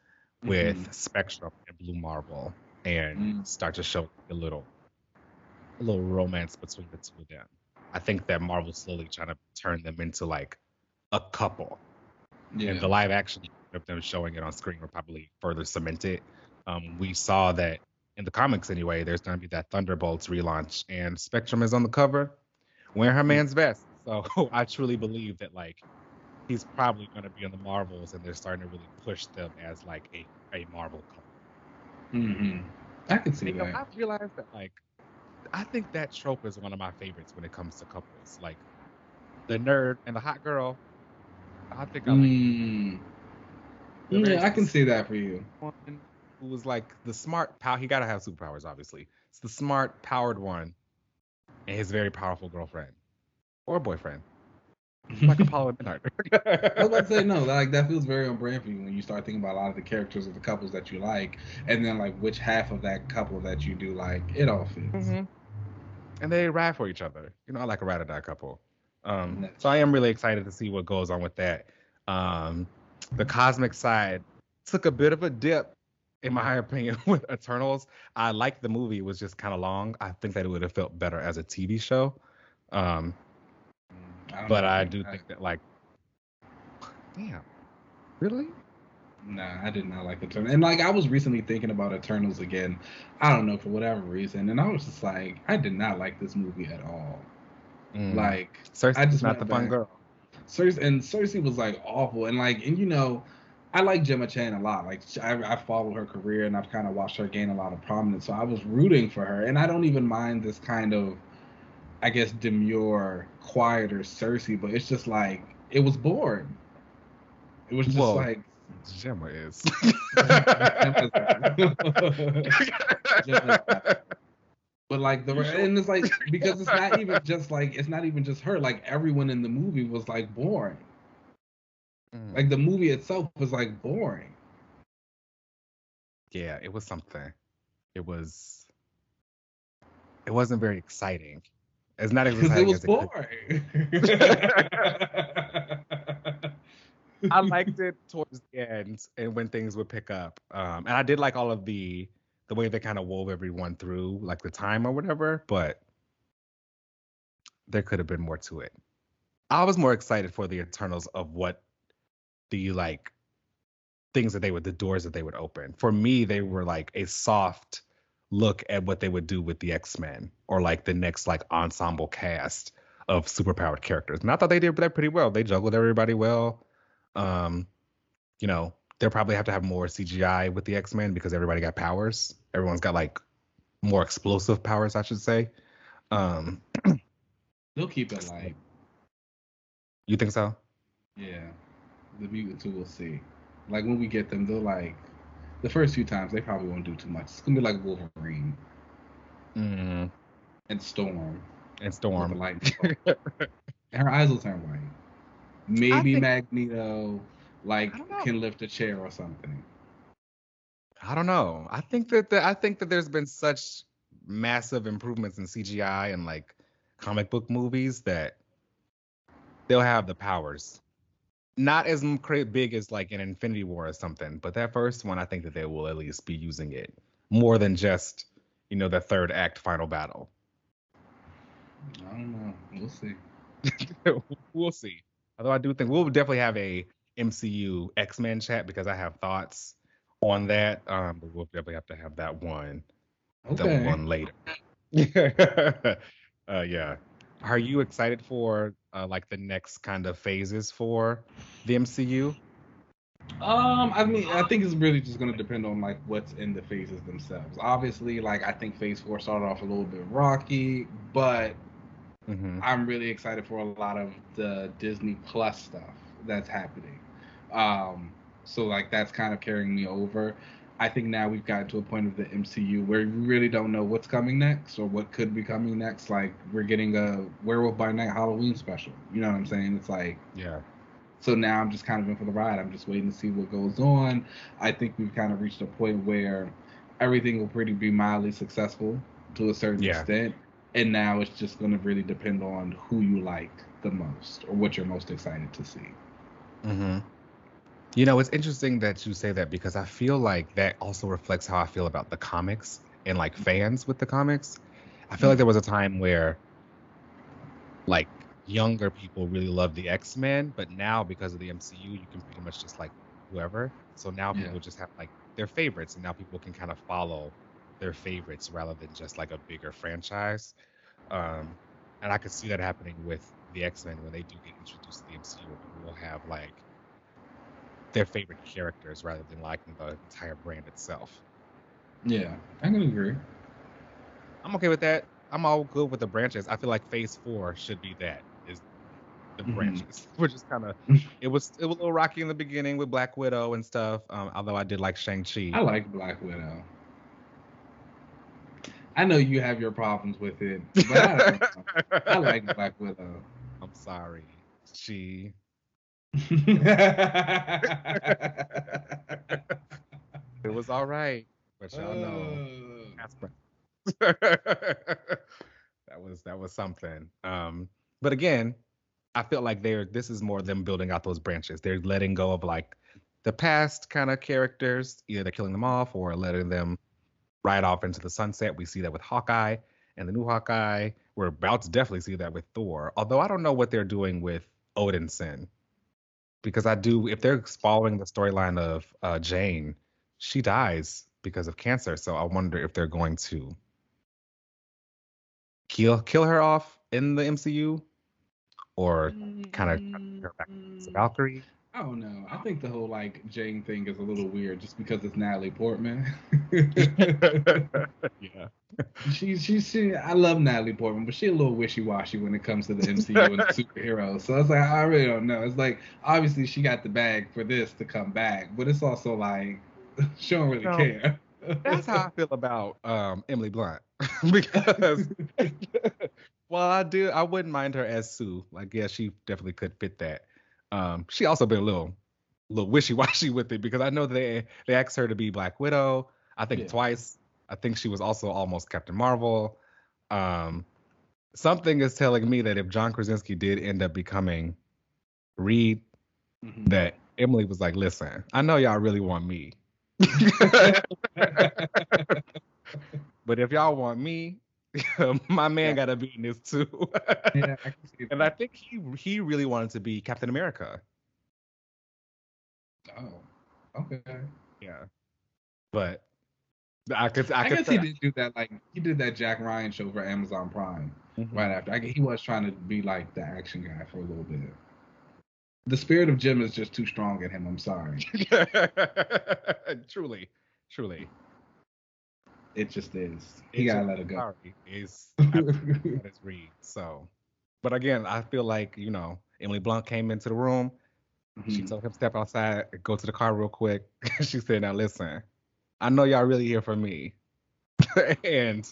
with Mhm. Spectrum and Blue Marvel and Mm. start to show a little a little romance between the two of them. I think that Marvel's slowly trying to turn them into like a couple. Yeah. And the live action of them showing it on screen will probably further cement it. Um, we saw that in the comics anyway, there's going to be that Thunderbolts relaunch, and Spectrum is on the cover wearing her man's vest. So (laughs) I truly believe that like he's probably going to be in the Marvels, and they're starting to really push them as like a, a Marvel couple. hmm I can see You know, that. I've realized that like I think that trope is one of my favorites when it comes to couples. Like the nerd and the hot girl. I think I like Mm. Yeah, I can see that for you. one who was like the smart power. He gotta have superpowers, obviously. It's the smart, powered one, and his very powerful girlfriend or boyfriend, like Apollo and Midnight. I was about to say no, (laughs) like that feels very on brand for you when you start thinking about a lot of the characters of the couples that you like, and then like which half of that couple that you do like. It all fits. Mhm. And they ride for each other. You know, I like a ride or die couple. Um, Nice. so I am really excited to see what goes on with that. Um, the cosmic side took a bit of a dip, in my (laughs) opinion, (laughs) with Eternals. I liked the movie; it was just kind of long. I think that it would have felt better as a TV show. Um, don't but know. I do think that, like, damn, really? Nah, I did not like Eternals. And like I was recently thinking about Eternals again. I don't know for whatever reason, and I was just like, I did not like this movie at all. Mm. Like Sersi's I just not the fun back. girl. Sersi and Sersi was like awful, and like and you know, I like Gemma Chan a lot. Like I, I followed her career and I've kind of watched her gain a lot of prominence. So I was rooting for her, and I don't even mind this kind of, I guess, demure, quieter Sersi. But it's just like it was boring. It was just like Gemma is. (laughs) but like the and it's like (laughs) because it's not even just like it's not even just her. Like everyone in the movie was like boring. Mm. Like the movie itself was like boring. Yeah, it was something. It was. It wasn't very exciting. It's not (laughs) as exciting it was as boring. (laughs) I liked it towards the end and when things would pick up. Um, and I did like all of the the way they kind of wove everyone through, like the time or whatever. But there could have been more to it. I was more excited for the Eternals of what the like things that they would the doors that they would open. For me, they were like a soft look at what they would do with the X-Men or like the next like ensemble cast of superpowered characters. And I thought they did that pretty well. They juggled everybody well. Um, you know, they'll probably have to have more CGI with the X-Men because everybody got powers. Everyone's got like more explosive powers, I should say. Um, (clears throat) they'll keep it like. You think so? Yeah the mutants who will see. Like when we get them, they'll like the first few times they probably won't do too much. It's gonna be like Wolverine mm. and Storm and Storm. Light (laughs) and her eyes will turn white. Maybe think, Magneto like can lift a chair or something. I don't know. I think that the, I think that there's been such massive improvements in CGI and like comic book movies that they'll have the powers not as big as like an Infinity War or something, but that first one, I think that they will at least be using it more than just, you know, the third act final battle. I don't know. We'll see. (laughs) we'll see. Although I do think we'll definitely have a MCU X Men chat because I have thoughts on that. Um, but we'll definitely have to have that one, okay. the one later. (laughs) uh, yeah. Are you excited for uh, like the next kind of phases for the MCU? Um, I mean, I think it's really just gonna depend on like what's in the phases themselves. Obviously, like I think Phase Four started off a little bit rocky, but mm-hmm. I'm really excited for a lot of the Disney Plus stuff that's happening. Um, so like that's kind of carrying me over. I think now we've gotten to a point of the MCU where we really don't know what's coming next or what could be coming next. Like we're getting a Werewolf by Night Halloween special. You know what I'm saying? It's like yeah. So now I'm just kind of in for the ride. I'm just waiting to see what goes on. I think we've kind of reached a point where everything will pretty be mildly successful to a certain yeah. extent. And now it's just going to really depend on who you like the most or what you're most excited to see. Mm-hmm. You know, it's interesting that you say that because I feel like that also reflects how I feel about the comics and like fans with the comics. I feel like there was a time where like younger people really loved the X-Men, but now because of the MCU, you can pretty much just like whoever. So now people just have like their favorites and now people can kind of follow their favorites rather than just like a bigger franchise. Um, and I could see that happening with the X-Men when they do get introduced to the MCU. People will have like their favorite characters rather than liking the entire brand itself. Yeah, I can agree. I'm okay with that. I'm all good with the branches. I feel like Phase Four should be that is the mm-hmm. branches, (laughs) which is kind of (laughs) it was it was a little rocky in the beginning with Black Widow and stuff. Um, although I did like Shang Chi. I like Black Widow. I know you have your problems with it, but I, I like Black Widow. (laughs) I'm sorry, she (laughs) it was all right, but y'all know uh. (laughs) that was that was something. Um, but again, I feel like they're this is more them building out those branches. They're letting go of like the past kind of characters, either they're killing them off or letting them ride off into the sunset. We see that with Hawkeye and the new Hawkeye. We're about to definitely see that with Thor. Although I don't know what they're doing with Odinson because I do. If they're following the storyline of uh, Jane, she dies because of cancer. So I wonder if they're going to kill kill her off in the MCU, or kind of her back to. Valkyrie. I don't know. I think the whole like Jane thing is a little weird just because it's Natalie Portman. (laughs) yeah. (laughs) she, she, she, I love Natalie Portman, but she a little wishy washy when it comes to the MCU and the (laughs) superheroes. So it's like, I really don't know. It's like, obviously, she got the bag for this to come back, but it's also like, she don't really no, care. that's how I feel about um, Emily Blunt. because, well, I do, I wouldn't mind her as Sue. Like, yeah, she definitely could fit that. Um, she also been a little, little wishy washy with it because I know they they asked her to be Black Widow. I think yeah. twice. I think she was also almost Captain Marvel. Um, something is telling me that if John Krasinski did end up becoming Reed, mm-hmm. that Emily was like, "Listen, I know y'all really want me, (laughs) (laughs) but if y'all want me, (laughs) my man yeah. got to be in this too. (laughs) yeah, I and I think he he really wanted to be Captain America. Oh, okay. Yeah, but I could I, I could guess he did do that. Like he did that Jack Ryan show for Amazon Prime mm-hmm. right after. I, he was trying to be like the action guy for a little bit. The spirit of Jim is just too strong in him. I'm sorry. (laughs) truly, truly. It just is. He gotta let it go. Sorry, it's it's (laughs) Reed. So, but again, I feel like you know Emily Blunt came into the room. Mm-hmm. She told him step outside, go to the car real quick. (laughs) she said, "Now listen, I know y'all really here for me, (laughs) and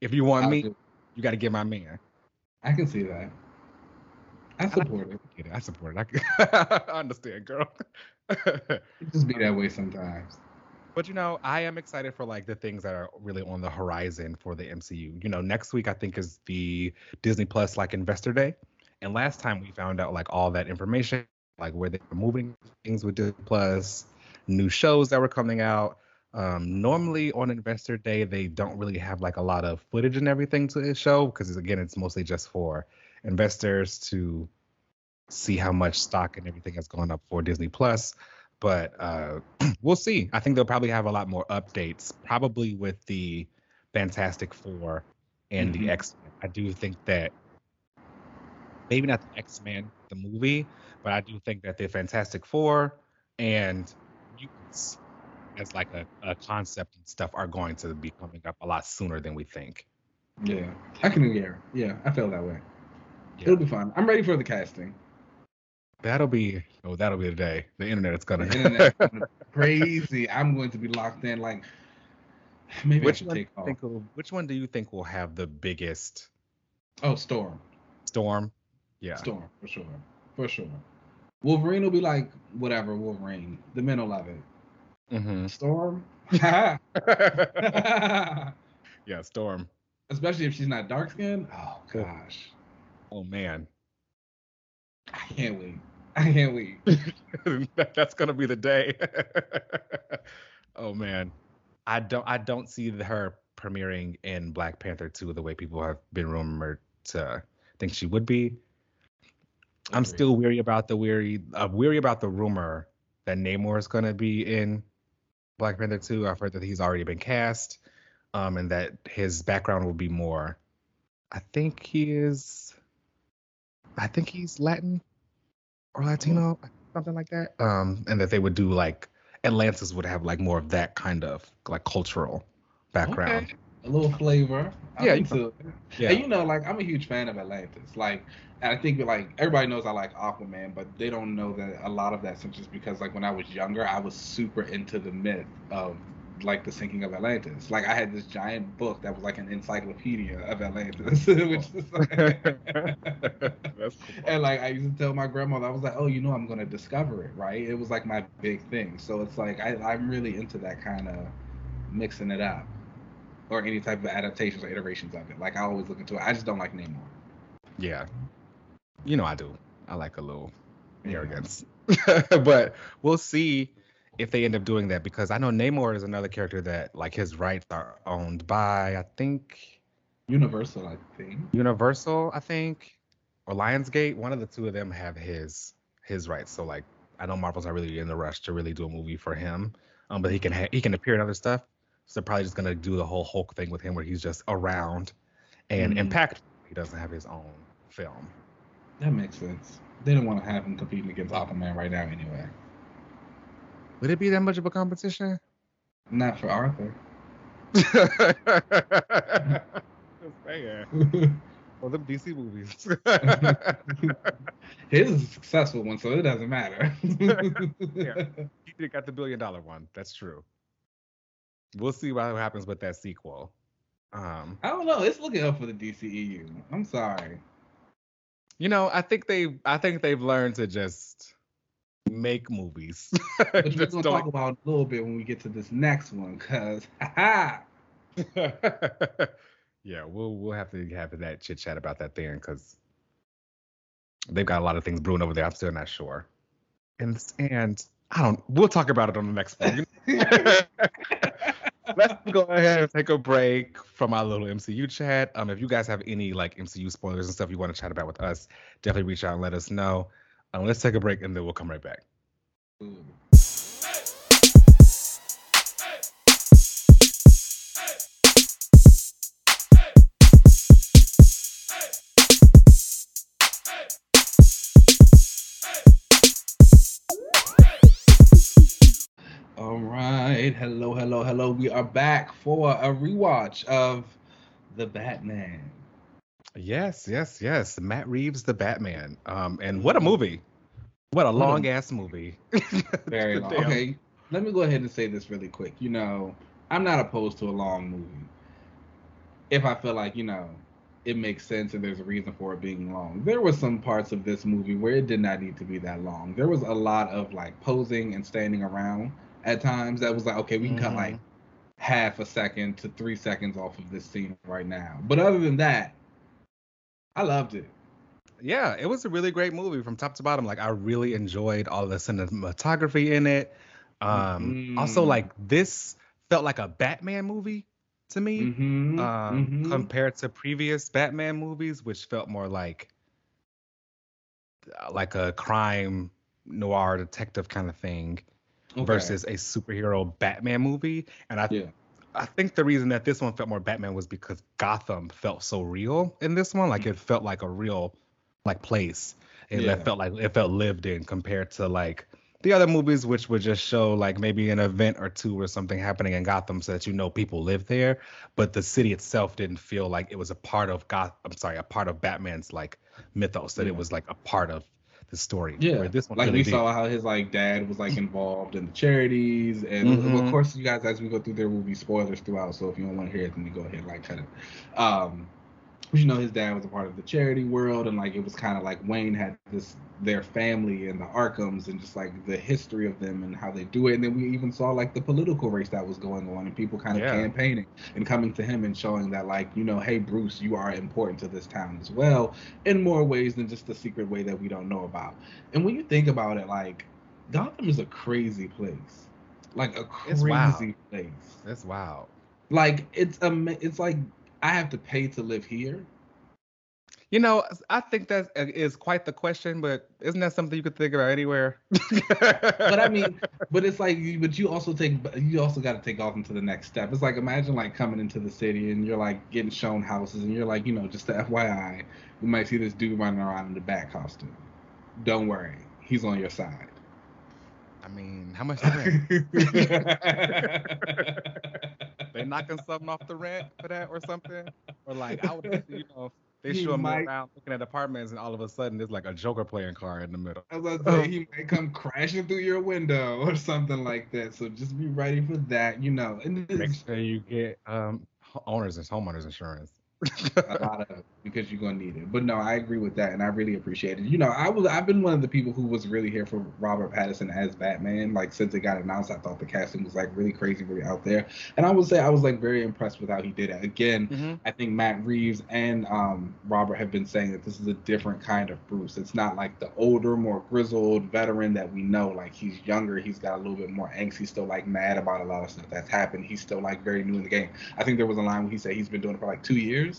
if you want I'll me, do. you got to get my man." I can see that. I support I, it. It. I support it. I, I understand, girl. it just be that way sometimes. But you know, I am excited for like the things that are really on the horizon for the MCU. You know, next week I think is the Disney Plus like Investor Day, and last time we found out like all that information, like where they were moving things with Disney Plus, new shows that were coming out. Um, normally on Investor Day they don't really have like a lot of footage and everything to show because again it's mostly just for investors to see how much stock and everything has gone up for Disney Plus but uh, (clears throat) we'll see. I think they'll probably have a lot more updates, probably with the Fantastic Four and mm-hmm. the X. I do think that maybe not the X Men, the movie, but I do think that the Fantastic Four and mutants as like a, a concept and stuff are going to be coming up a lot sooner than we think. Yeah, I can hear. Yeah, I feel that way. Yeah. It'll be fun. I'm ready for the casting. That'll be oh, that'll be the day. The internet is gonna, the (laughs) crazy. I'm going to be locked in. Like (sighs) maybe which one think will, which one do you think will have the biggest? Oh, Storm. Storm. Yeah. Storm for sure. For sure. Wolverine will be like whatever Wolverine. The men will love it. Mm-hmm. Storm. (laughs) (laughs) yeah, Storm. Especially if she's not dark skinned. Oh gosh. Oh man. I can't wait. I can't wait. (laughs) That's gonna be the day. (laughs) oh man, I don't I don't see her premiering in Black Panther 2 the way people have been rumored to think she would be. I'm still weary about the weary uh, weary about the rumor that Namor is gonna be in Black Panther 2. I've heard that he's already been cast, um, and that his background will be more. I think he is. I think he's Latin or Latino, something like that. Um, and that they would do like Atlantis would have like more of that kind of like cultural background. Okay. A little flavor. I'm yeah, into yeah. And you know, like I'm a huge fan of Atlantis. Like, and I think like everybody knows I like Aquaman, but they don't know that a lot of that's just because like when I was younger, I was super into the myth of like the sinking of Atlantis. Like I had this giant book that was like an encyclopedia of Atlantis, (laughs) which is oh. like, (laughs) cool. (laughs) and like I used to tell my grandmother, I was like, oh, you know, I'm gonna discover it, right? It was like my big thing. So it's like I, I'm really into that kind of mixing it up, or any type of adaptations or iterations of it. Like I always look into it. I just don't like Namor. Yeah, you know I do. I like a little arrogance, but we'll see if they end up doing that because I know Namor is another character that like his rights are owned by I think Universal, I think. Universal, I think, or Lionsgate. One of the two of them have his his rights. So like I know Marvel's not really in the rush to really do a movie for him, um, but he can ha- he can appear in other stuff. So they're probably just gonna do the whole Hulk thing with him where he's just around, and mm-hmm. Impact he doesn't have his own film. That makes sense. They don't want to have him competing against Aquaman right now anyway. Would it be that much of a competition? Not for Arthur. (laughs) Well, them DC movies. (laughs) His is a successful one, so it doesn't matter. (laughs) Yeah. he got the billion dollar one. That's true. We'll see what happens with that sequel. Um, I don't know. It's looking up for the DCEU. I'm sorry. you know, I think they, I think they've learned to just make movies. (laughs) But we're gonna don't- talk about a little bit when we get to this next one, cause (laughs) (laughs) yeah, we'll we'll have to have that chit chat about that then because they've got a lot of things brewing over there. I'm still not sure, and and I don't. We'll talk about it on the next one. Let's go ahead and take a break from our little MCU chat. Um, if you guys have any like MCU spoilers and stuff you want to chat about with us, definitely reach out and let us know. Um, let's take a break and then we'll come right back. All right, hello, hello, hello. We are back for a rewatch of the Batman. Yes, yes, yes. Matt Reeves, the Batman. Um, and what a movie! What a long ass movie. (laughs) Very long. Damn. Okay, let me go ahead and say this really quick. You know, I'm not opposed to a long movie if I feel like you know it makes sense and there's a reason for it being long. There were some parts of this movie where it did not need to be that long. There was a lot of like posing and standing around at times that was like, okay, we can cut Mhm. like half a second to three seconds off of this scene right now. But other than that, I loved it. Yeah, it was a really great movie from top to bottom. Like I really enjoyed all the cinematography in it. Um, also Mhm. like this felt like a Batman movie to me. Mm-hmm, um, mhm. compared to previous Batman movies, which felt more like uh, like a crime noir detective kind of thing Okay. versus a superhero Batman movie. And I yeah. I think the reason that this one felt more Batman was because Gotham felt so real in this one. Like it mm-hmm. felt like a real like place. And Yeah. it felt like it felt lived in compared to like the other movies, which would just show like maybe an event or two or something happening in Gotham so that you know people live there. But the city itself didn't feel like it was a part of Goth I'm sorry, a part of Batman's like mythos, that Yeah. it was like a part of the story. Yeah, Where this one like we did. saw how his like dad was like involved in the charities, and Mhm. of course, you guys as we go through there will be spoilers throughout. So if you don't want to hear it, then you go ahead and like cut it. Um, but you know, his dad was a part of the charity world, and like it was kind of like Wayne had this their family and the Arkhams, and just like the history of them and how they do it. And then we even saw like the political race that was going on, and people kind of Yeah. campaigning and coming to him and showing that like you know, hey Bruce, you are important to this town as well in more ways than just the secret way that we don't know about. And when you think about it, like Gotham is a crazy place, like a It's crazy wild. place. That's wild. Like it's a, it's like I have to pay to live here. You know, I think that is quite the question, but isn't that something you could think about anywhere? But I mean, (laughs) but it's like, you- but you also take, you also got to take off into the next step. It's like imagine like coming into the city and you're like getting shown houses and you're like, you know, just the FYI, you might see this dude running around in the bat costume. Don't worry, he's on your side. I mean, how much? (laughs) (laughs) they knocking something off the rent for that or something? Or like, I would, you know, (laughs) they He show them might- around looking at apartments, and all of a sudden there's like a Joker playing car in the middle. As I say, he might come crashing through your window (laughs) or something like that. So just be ready for that, you know. And Make sure you get um owners and homeowners insurance. A lot of because you're gonna need it. But no, I agree with that, and I really appreciate it. You know, I was I've been one of the people who was really here for Robert Pattinson as Batman. Like since it got announced, I thought the casting was like really crazy, really out there. And I would say I was like very impressed with how he did it. Again, Mm-hmm. I think Matt Reeves and um, Robert have been saying that this is a different kind of Bruce. It's not like the older, more grizzled veteran that we know. Like he's younger, he's got a little bit more angst. He's still like mad about a lot of stuff that's happened. He's still like very new in the game. I think there was a line where he said he's been doing it for like two years.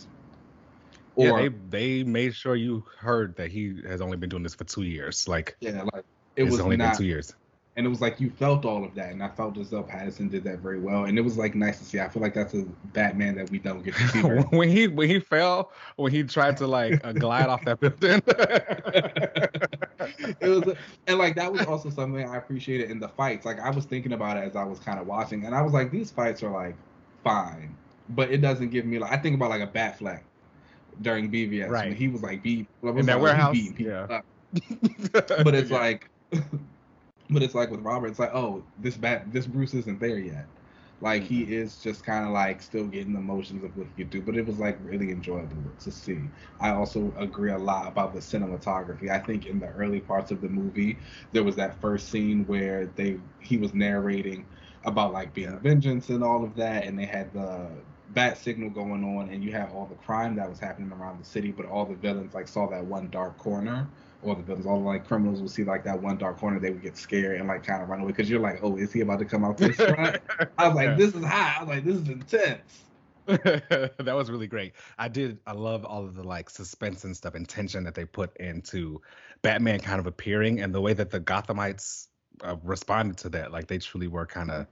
Or yeah, they they made sure you heard that he has only been doing this for two years. Like yeah, like it was only not been two years. and it was like you felt all of that, and I felt as though Pattinson did that very well, and it was like nice to see. I feel like that's a Batman that we don't get to see. (laughs) when he when he fell, when he tried to like uh, glide off that building. (laughs) (laughs) it was, and like that was also something I appreciated in the fights. Like I was thinking about it as I was kind of watching, and I was like, these fights are like fine, but it doesn't give me like I think about like a Batfleck during BVS Right. he was like beat In that like, warehouse? Yeah. (laughs) but it's Yeah. like (laughs) but it's like with Robert, it's like, oh, this bat this Bruce isn't there yet. Like he Mm-hmm. is just kind of like still getting the motions of what he could do, but it was like really enjoyable to see. I also agree a lot about the cinematography. I think in the early parts of the movie, there was that first scene where they he was narrating about like being a vengeance and all of that, and they had the bat signal going on, and you had all the crime that was happening around the city, but all the villains like saw that one dark corner or the villains, all the like criminals would see like that one dark corner, they would get scared and like kind of run away because you're like, oh, is he about to come out this (laughs) front? I was like, this is high. I was like, this is intense. (laughs) that was really great. I did. I love all of the like suspense and stuff and tension that they put into Batman kind of appearing and the way that the Gothamites uh, responded to that. Like they truly were kind of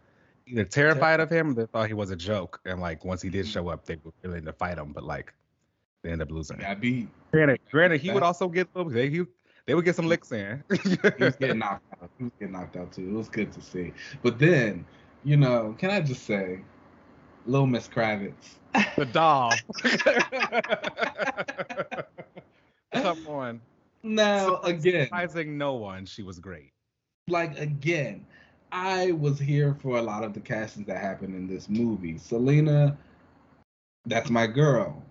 either terrified of him, or they thought he was a joke, and like once he did mm-hmm. show up, they were willing to fight him, but like they end up losing. Yeah, I beat. Granted, granted, he would also get they he, they would get some licks in. (laughs) He was getting knocked out. He was getting knocked out too. It was good to see. But then, you know, can I just say, Little Miss Kravitz. the doll. (laughs) Come on. Now again, Surprising no one, she was great. like again, I was here for a lot of the castings that happened in this movie. Selina, that's my girl.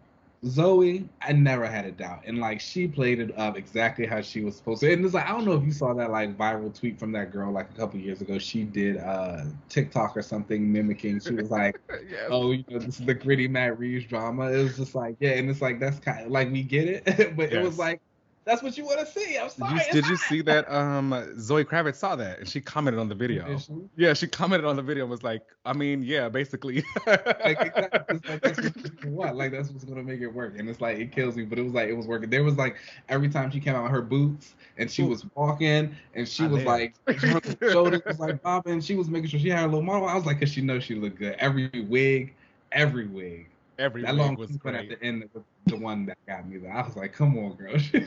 Zoe, I never had a doubt, and like she played it up exactly how she was supposed to. And it's like I don't know if you saw that like viral tweet from that girl like a couple years ago. She did uh TikTok or something mimicking. She was like, (laughs) Yes. "Oh, you know, this is the gritty Matt Reeves drama." It was just like, yeah, and it's like that's kind of like we get it, (laughs) but it was like that's what you want to see. I'm Did sorry. you, did you see that? Um, Zoe Kravitz saw that and she commented on the video. She? Yeah, she commented on the video. and Was like, I mean, yeah, basically. like exactly, (laughs) like that's what you want. Like that's what's gonna make it work. And it's like it kills me, but it was like it was working. There was like every time she came out with her boots and she Ooh. was walking and she I was did. like her shoulders was like bobbing. She was making sure she had a little model. I was like, cause she knows she looked good. Every wig, every wig. Every That wig long was sequence at great. the end was the one that got me there. I was like, come on, girl. (laughs)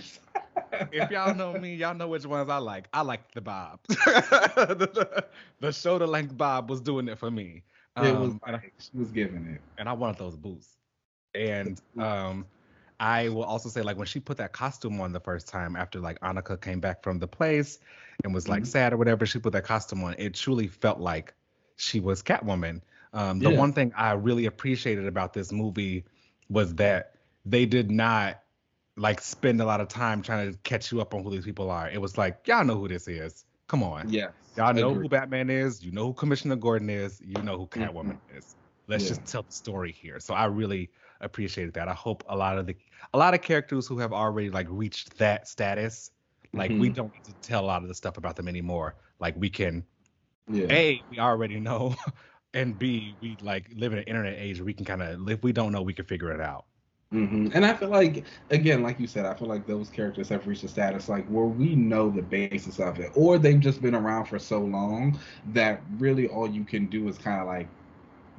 If y'all know me, y'all know which ones I like. I like the bob. (laughs) the, the shoulder length bob was doing it for me. it was Um, like, she was giving it. and I wanted those boots. And um, I will also say, like, when she put that costume on the first time after like Annika came back from the place and was like Mhm. sad or whatever, she put that costume on. It truly felt like she was Catwoman. Um, the Yeah. one thing I really appreciated about this movie was that they did not like spend a lot of time trying to catch you up on who these people are. It was like, y'all know who this is. Come on. Yes. Y'all know who Batman is. You know who Commissioner Gordon is. You know who Catwoman is. Let's Yeah. just tell the story here. So I really appreciated that. I hope a lot of the a lot of characters who have already like reached that status, like we Mhm. don't need to tell a lot of the stuff about them anymore. Like we can Yeah. a we already know, (laughs) and b we like live in an internet age where we can kind of if we don't know we can figure it out. Hmm And I feel like, again, like you said, I feel like those characters have reached a status like where we know the basis of it, or they've just been around for so long that really all you can do is kind of like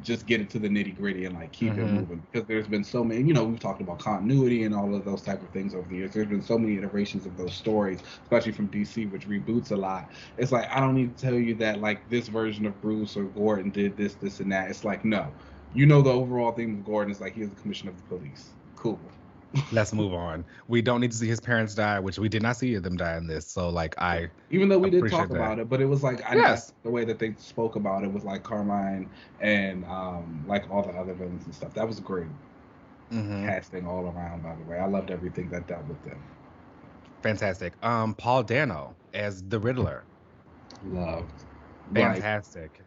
just get into the nitty gritty and like keep it Mhm. moving. Because there's been so many you know we've talked about continuity and all of those type of things over the years. There's been so many iterations of those stories especially from dc which reboots a lot. It's like i don't need to tell you that like this version of bruce or gordon did this this and that. It's like no. You know the overall theme of gordon is like he is the commissioner of the police cool (laughs) Let's move on. We don't need to see his parents die, which we did not see them die in this. So like I even though we did talk that. about it but it was like i Yes. guess the way that they spoke about it with like carmine and um like all the other villains and stuff that was great mhm. casting all around by the way i loved everything that dealt with them fantastic. Um Paul Dano as the Riddler. loved like Fantastic.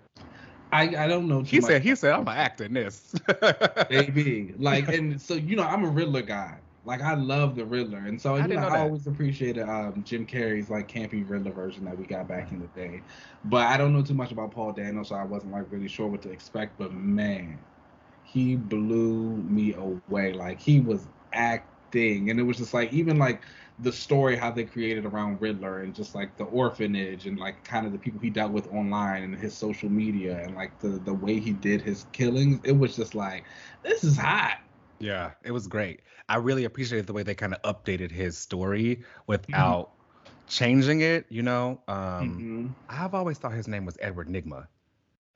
I, I don't know too he said he said I'm gonna act in this. (laughs) baby like (laughs) and so you know i'm a riddler guy. Like i love the riddler. And so I you know, know i always appreciated um jim carrey's like campy riddler version that we got back in the day. But i don't know too much about paul dano so i wasn't like really sure what to expect. But man he blew me away. Like he was acting, and it was just like even like the story how they created around Riddler and just like the orphanage and like kind of the people he dealt with online and his social media and like the the way he did his killings, it was just like this is hot. Yeah, it was great. I really appreciated the way they kind of updated his story without mm-hmm. changing it. You know, um, mm-hmm. I've always thought his name was Edward Nygma,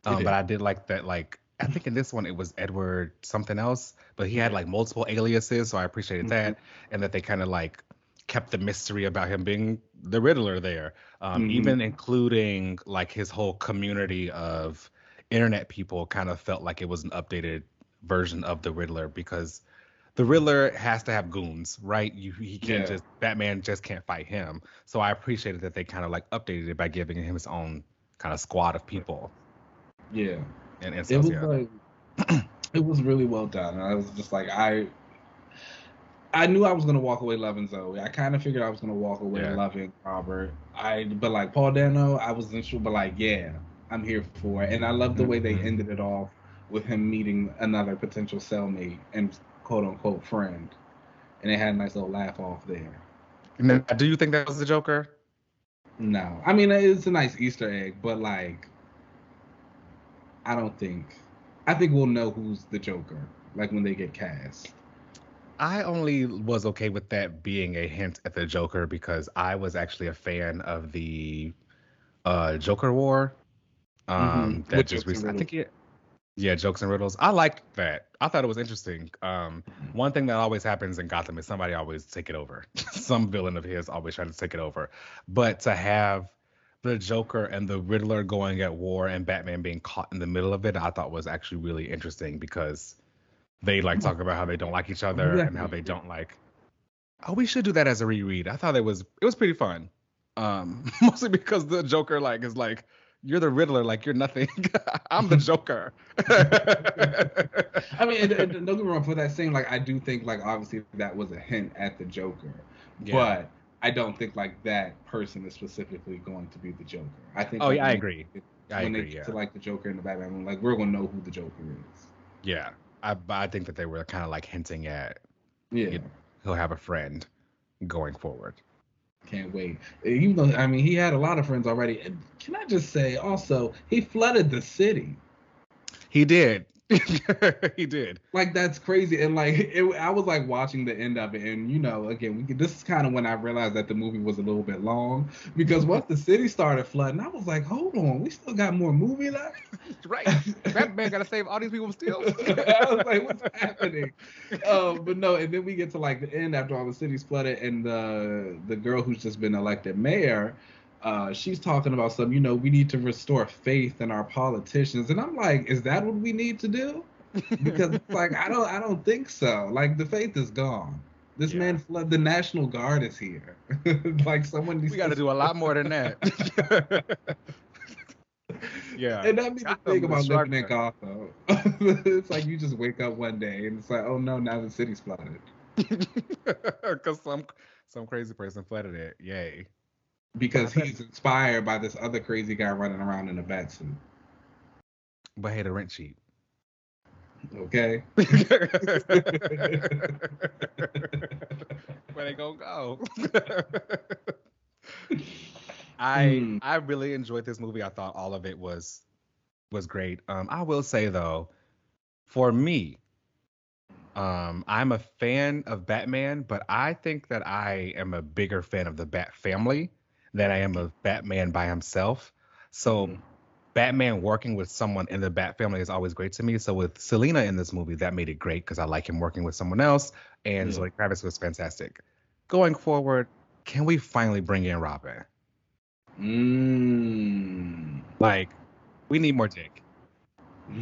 um, but I did like that. Like I think in this one it was Edward something else, but he had like multiple aliases, so I appreciated mm-hmm. that, and that they kind of like kept the mystery about him being the Riddler there, um, mm-hmm. even including like his whole community of internet people kind of felt like it was an updated version of the Riddler because the Riddler has to have goons, right? You he can't yeah. just Batman just can't fight him. So I appreciated that they kind of like updated it by giving him his own kind of squad of people. Yeah. And, and so, it was yeah. like (clears throat) it was really well done. I was just like I I knew I was gonna walk away loving Zoe. I kind of figured I was gonna walk away yeah. loving Robert. I but like Paul Dano, I wasn't sure, but like yeah, I'm here for it. And I love the way they mm-hmm. ended it off with him meeting another potential cellmate and quote unquote friend, and they had a nice little laugh off there. Do you think that was the Joker? No, I mean it's a nice Easter egg, but like, I don't think. I think we'll know who's the Joker, like when they get cast. I only was okay with that being a hint at the Joker because I was actually a fan of the uh, Joker War. Um, mm-hmm. That just recently, I think it. Yeah, jokes and riddles. I liked that. I thought it was interesting. Um, one thing that always happens in Gotham is somebody always take it over. (laughs) Some villain of his always trying to take it over. But to have the Joker and the Riddler going at war and Batman being caught in the middle of it, I thought was actually really interesting because they like talk about how they don't like each other and how they don't like. Oh, we should do that as a reread. I thought it was it was pretty fun. Um, (laughs) mostly because the Joker like is like you're the Riddler, like you're nothing. (laughs) I'm the (laughs) Joker. I mean, don't get me wrong. For that scene, like I do think like obviously that was a hint at the Joker, yeah. but I don't think like that person is specifically going to be the Joker. I think. Oh like, yeah, I agree. I when agree, they yeah. to like the Joker in the Batman, like we're gonna know who the Joker is. Yeah, I, I think that they were kind of like hinting at, yeah, you know, he'll have a friend going forward. Can't wait. Even though I mean he had a lot of friends already. And can I just say also he flooded the city. He did. (laughs) he did. Like that's crazy, and like it, I was like watching the end of it, and you know, again, we, this is kind of when I realized that the movie was a little bit long because once the city started flooding, I was like, hold on, we still got more movie left. (laughs) right, Batman got to save all these people still. (laughs) I was like, what's happening? Um, but no, and then we get to like the end after all the city's flooded, and the the girl who's just been elected mayor uh, she's talking about some, you know, we need to restore faith in our politicians, and I'm like, is that what we need to do? (laughs) Because like I don't, I don't think so. Like the faith is gone. This yeah. man flood. The National Guard is here. (laughs) like someone. we got to do a lot more than that. (laughs) yeah. And that means the thing about living in Gotham. it's like you just wake up one day and it's like, oh no, now the city's flooded. Because some some crazy person flooded it. Yay because he's inspired by this other crazy guy running around in a bat suit. But hey, the rent cheap. Okay. (laughs) Where they gonna go? (laughs) I mm. I really enjoyed this movie. I thought all of it was was great. Um, I will say though, for me, um, I'm a fan of Batman, but I think that I am a bigger fan of the Bat family than I am of Batman by himself. So mm-hmm. Batman working with someone in the Bat family is always great to me. So with Selina in this movie, that made it great because I like him working with someone else, and yeah. Zoe Kravitz was fantastic. Going forward, can we finally bring in Robin? Mm. Like, we need more Dick. (laughs)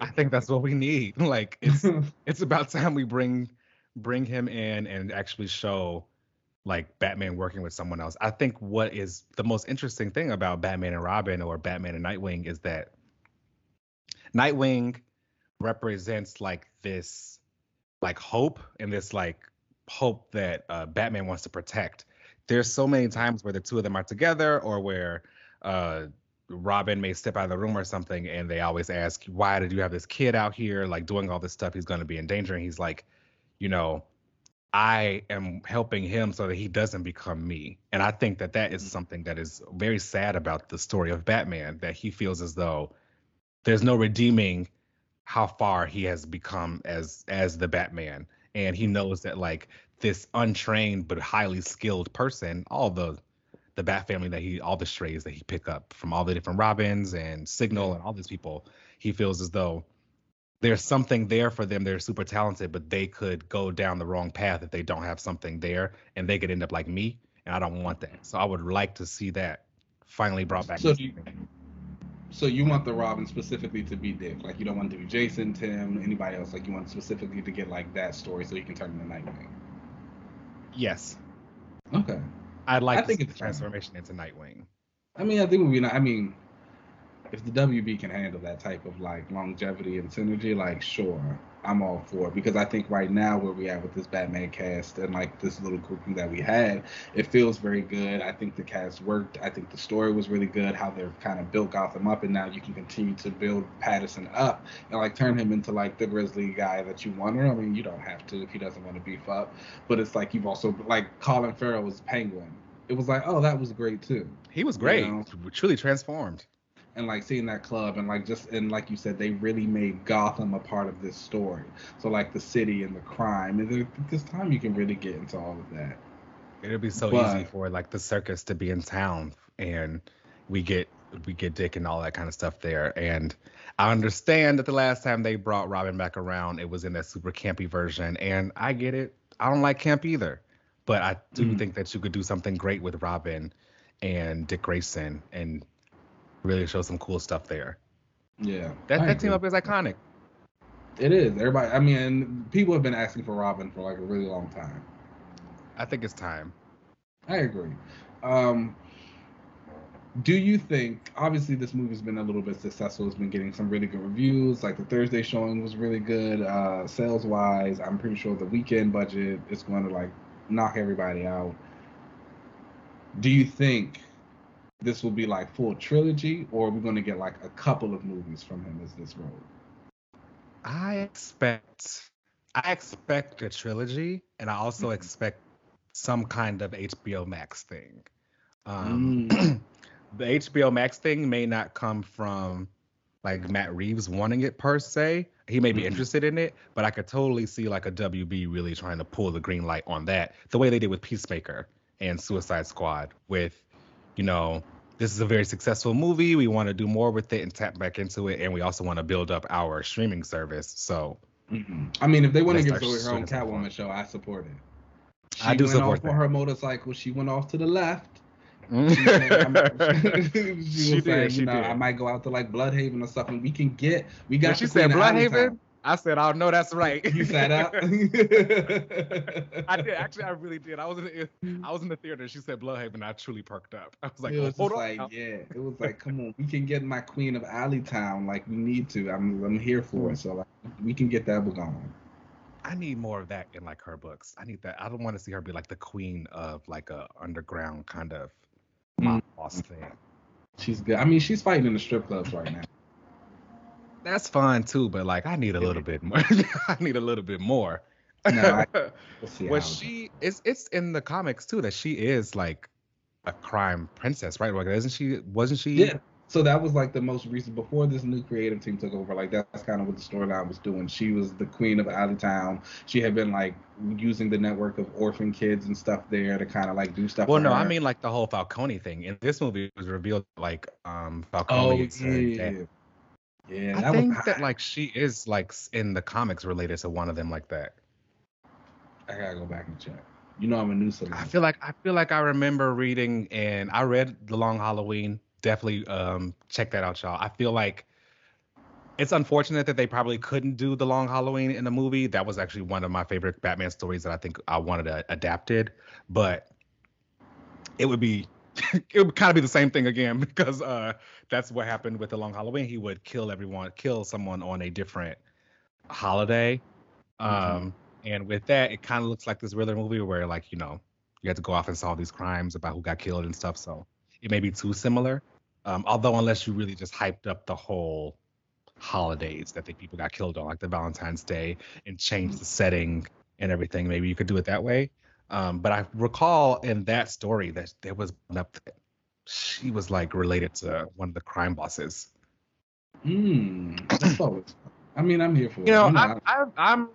I think that's what we need. (laughs) Like, it's it's about time we bring bring him in and actually show like Batman working with someone else. I think what is the most interesting thing about Batman and Robin or Batman and Nightwing is that Nightwing represents like this like hope and this like hope that uh, Batman wants to protect. There's so many times where the two of them are together or where uh, Robin may step out of the room or something, and they always ask, "Why did you have this kid out here like doing all this stuff? He's going to be in danger." And he's like, "You know, I am helping him so that he doesn't become me." And I think that that is Mm-hmm. something that is very sad about the story of Batman. That he feels as though there's no redeeming how far he has become as as the Batman, and he knows that like this untrained but highly skilled person, all the the Bat family that he all the strays that he pick up from all the different Robins and Signal and all these people, he feels as though there's something there for them. They're super talented, but they could go down the wrong path if they don't have something there, and they could end up like me. And I don't want that. So I would like to see that finally brought back. So you, so you want the Robin specifically to be Dick? Like you don't want to be Jason, Tim, anybody else? Like you want specifically to get like that story so you can turn into Nightwing? yes, Okay. I'd like I to think see the it's fine. transformation into Nightwing. I mean, I think not. I mean, if the WB can handle that type of like longevity and synergy, like sure, I'm all for it because I think right now where we at with this Batman cast and like this little grouping that we had, it feels very good. I think the cast worked. I think the story was really good. How they've kind of built Gotham up, and now you can continue to build Pattinson up and like turn him into like the Grizzly guy that you want. I mean, you don't have to if he doesn't want to beef up, but it's like you've also like Colin Farrell was Penguin. It was like, oh, that was great too He was great, know? truly transformed. And like seeing that club and like just and like you said they really made gotham a part of this story so like the city and the crime and this time you can really get into all of that it'll be so But- easy for like the circus to be in town, and we get we get Dick and all that kind of stuff there. And I understand that the last time they brought Robin back around, it was in that super campy version, and I get it. I don't like camp either, but I do Mhm. think that you could do something great with Robin and Dick Grayson and really show some cool stuff there. yeah That I that team agree. up is iconic. it is everybody i mean people have been asking for robin for like a really long time I think it's time. I agree. Um, do you think? Obviously, this movie's been a little bit successful. It's been getting some really good reviews. Like the Thursday showing was really good, uh, sales wise. I'm pretty sure the weekend budget is going to like knock everybody out. Do you think this will be like full trilogy, or we're we going to get like a couple of movies from him as this role? I expect I expect a trilogy, and I also Mhm. expect some kind of HBO Max thing. Um, Mm. (clears throat) the HBO Max thing may not come from like Matt Reeves wanting it per se. He may be Mhm. interested in it, but I could totally see like a WB really trying to pull the green light on that, the way they did with Peacemaker and Suicide Squad. With, you know, this is a very successful movie. We want to do more with it and tap back into it, and we also want to build up our streaming service. So Mhm. I mean, if they want to give Zoe her own Catwoman show, I support it. She I do went support off on her motorcycle. She went off to the left. (laughs) (laughs) she She, said, she was She did, she you know, did. I might go out to like Blüdhaven or something. We can get. We got. when she said. Blüdhaven, I said, "Oh no, that's right." You sat up. (laughs) I did actually. I really did. I was in the I was in the theater. She said Blüdhaven. I truly perked up. I was like, it was hold just on. like, yeah. It was like, come on, we can get my Queen of Alleytown. Like we need to. I'm, I'm here for it. So like, we can get that going. I need more of that in like her books. I need that. I don't want to see her be like the queen of like a underground kind of mob boss thing. She's good. I mean, she's fighting in the strip clubs right now. That's fine too, but like I need a little bit more. (laughs) I need a little bit more. No, I- (laughs) was she? It's it's in the comics too that she is like a crime princess, right? Like, isn't she? Wasn't she? Yeah. So that was like the most recent before this new creative team took over. Like that's kind of what the storyline was doing. She was the queen of Alleytown. She had been like using the network of orphan kids and stuff there to kind of like do stuff. Well, no, her. I mean like the whole Falcone thing. In this movie, it was revealed like um oh Falcone. her yeah. Yeah. I think was, that like she is like in the comics related to one of them like that. I gotta go back and check. You know, I'm a new I feel like I feel like I remember reading and I read The Long Halloween. Definitely um check that out, y'all. I feel like it's unfortunate that they probably couldn't do The Long Halloween in the movie. That was actually one of my favorite Batman stories that I think I wanted to adapted, but it would be (laughs) it would kind of be the same thing again (laughs) because uh that's what happened with The Long Halloween. He would kill everyone, kill someone on a different holiday. Um Mhm. and with that, it kind of looks like this Riddler movie where, like, you know, you have to go off and solve these crimes about who got killed and stuff. So it may be too similar. Um, although unless you really just hyped up the whole holidays that the people got killed on, like the Valentine's Day, and changed the setting and everything, maybe you could do it that way. Um, but I recall in that story that there was up she was like related to one of the crime bosses. Hmm. I mean, I'm here for you it. Know, you know, I, I, I'm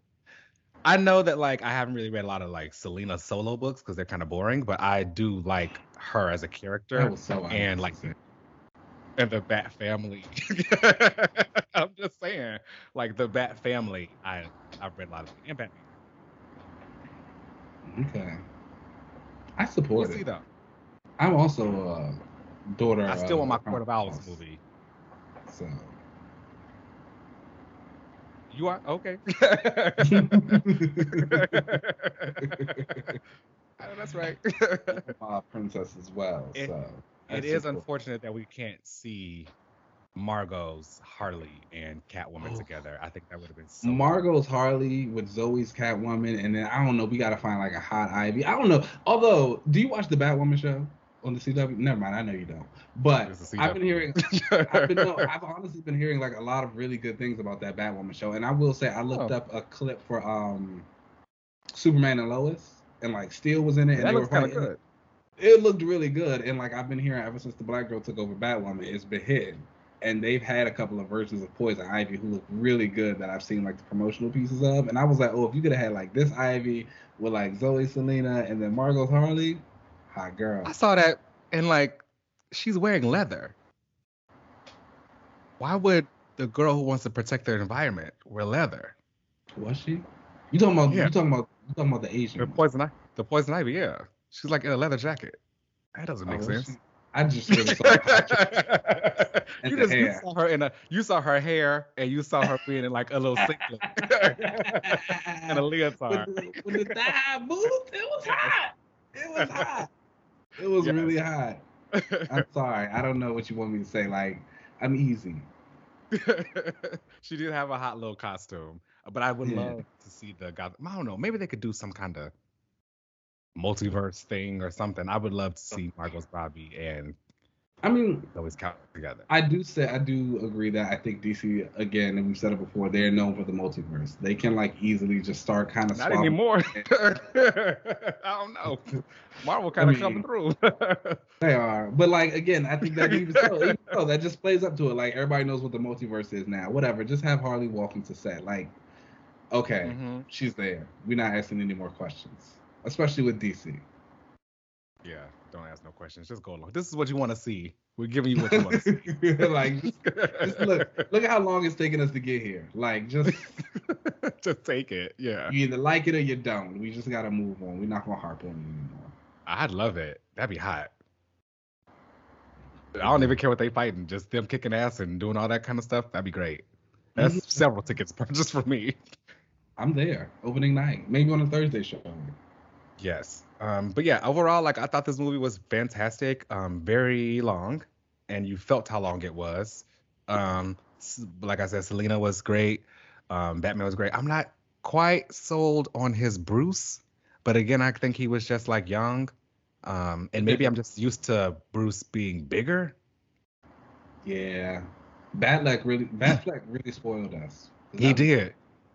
I know that like I haven't really read a lot of like Selina solo books because they're kind of boring, but I do like her as a character so and like and the Bat family. (laughs) I'm just saying, like the Bat family. I I've read a lot of and Batman. Okay, I support we'll it. See though. I'm also a daughter. I still want my Court of Owls movie. So you are okay. (laughs) (laughs) Oh, that's right. My princess as well. It, so it is unfortunate that we can't see Margot's Harley and Catwoman oh. together. I think that would have been so Margot's cool. Harley with Zoe's Catwoman, and then I don't know. We gotta find like a hot Ivy. I don't know. Although, do you watch the Batwoman show? on the CW? Never mind, I know you don't. But I've been hearing, (laughs) I've, been, no, I've honestly been hearing like a lot of really good things about that Batwoman show. And I will say, I looked oh. up a clip for um Superman and Lois, and like Steel was in it, and that they were fighting. Good. It looked really good, and like I've been hearing ever since the Black Girl took over Batwoman, it's been hitting. And they've had a couple of versions of Poison Ivy who look really good that I've seen like the promotional pieces of. And I was like, oh, if you could have had like this Ivy with like Zoe Selina and then Margot Harley, hot girl. I saw that and like she's wearing leather. Why would the girl who wants to protect their environment wear leather? Was she? You talking about? Yeah. You talking about? You talking about the Asian? The poison ivy. The poison ivy. Yeah, she's like in a leather jacket. That doesn't oh, make oh, sense. She, I just really saw (laughs) you just you saw her in a you saw her hair and you saw her being in like a little singlet (laughs) and a leotard. With the, with the thigh boots, it was hot. It was hot. It was yes. really hot. I'm (laughs) sorry. I don't know what you want me to say. Like, I'm easy. she did have a hot little costume, but I would yeah. love to see the God. I don't know. Maybe they could do some kind of multiverse thing or something. I would love to see Margot Robbie and I mean, always count together. I do say I do agree that I think DC again, and we've said it before, they're known for the multiverse. They can like easily just start kind of. Not anymore. (laughs) I don't know. (laughs) Marvel kind of I mean, coming through. (laughs) they are, but like again, I think that even so, even so, that just plays up to it. Like everybody knows what the multiverse is now. Whatever, just have Harley walk into set. Like, okay, mm-hmm. she's there. We're not asking any more questions, especially with DC. Yeah, don't ask no questions. Just go along. This is what you want to see. We're giving you what you want to see. (laughs) like, just, just, look, look at how long it's taking us to get here. Like, just, (laughs) just take it. Yeah. You either like it or you don't. We just gotta move on. We're not gonna harp on it anymore. I'd love it. That'd be hot. I don't even care what they fighting. Just them kicking ass and doing all that kind of stuff. That'd be great. That's mm-hmm. several tickets (laughs) purchased for me. I'm there. Opening night. Maybe on a Thursday show. Yes. Um, but yeah, overall, like I thought this movie was fantastic. Um, very long, and you felt how long it was. Um, like I said, Selina was great. Um, Batman was great. I'm not quite sold on his Bruce, but again, I think he was just like young. Um, and maybe I'm just used to Bruce being bigger. Yeah, Batfleck really, Batfleck really spoiled us. He did.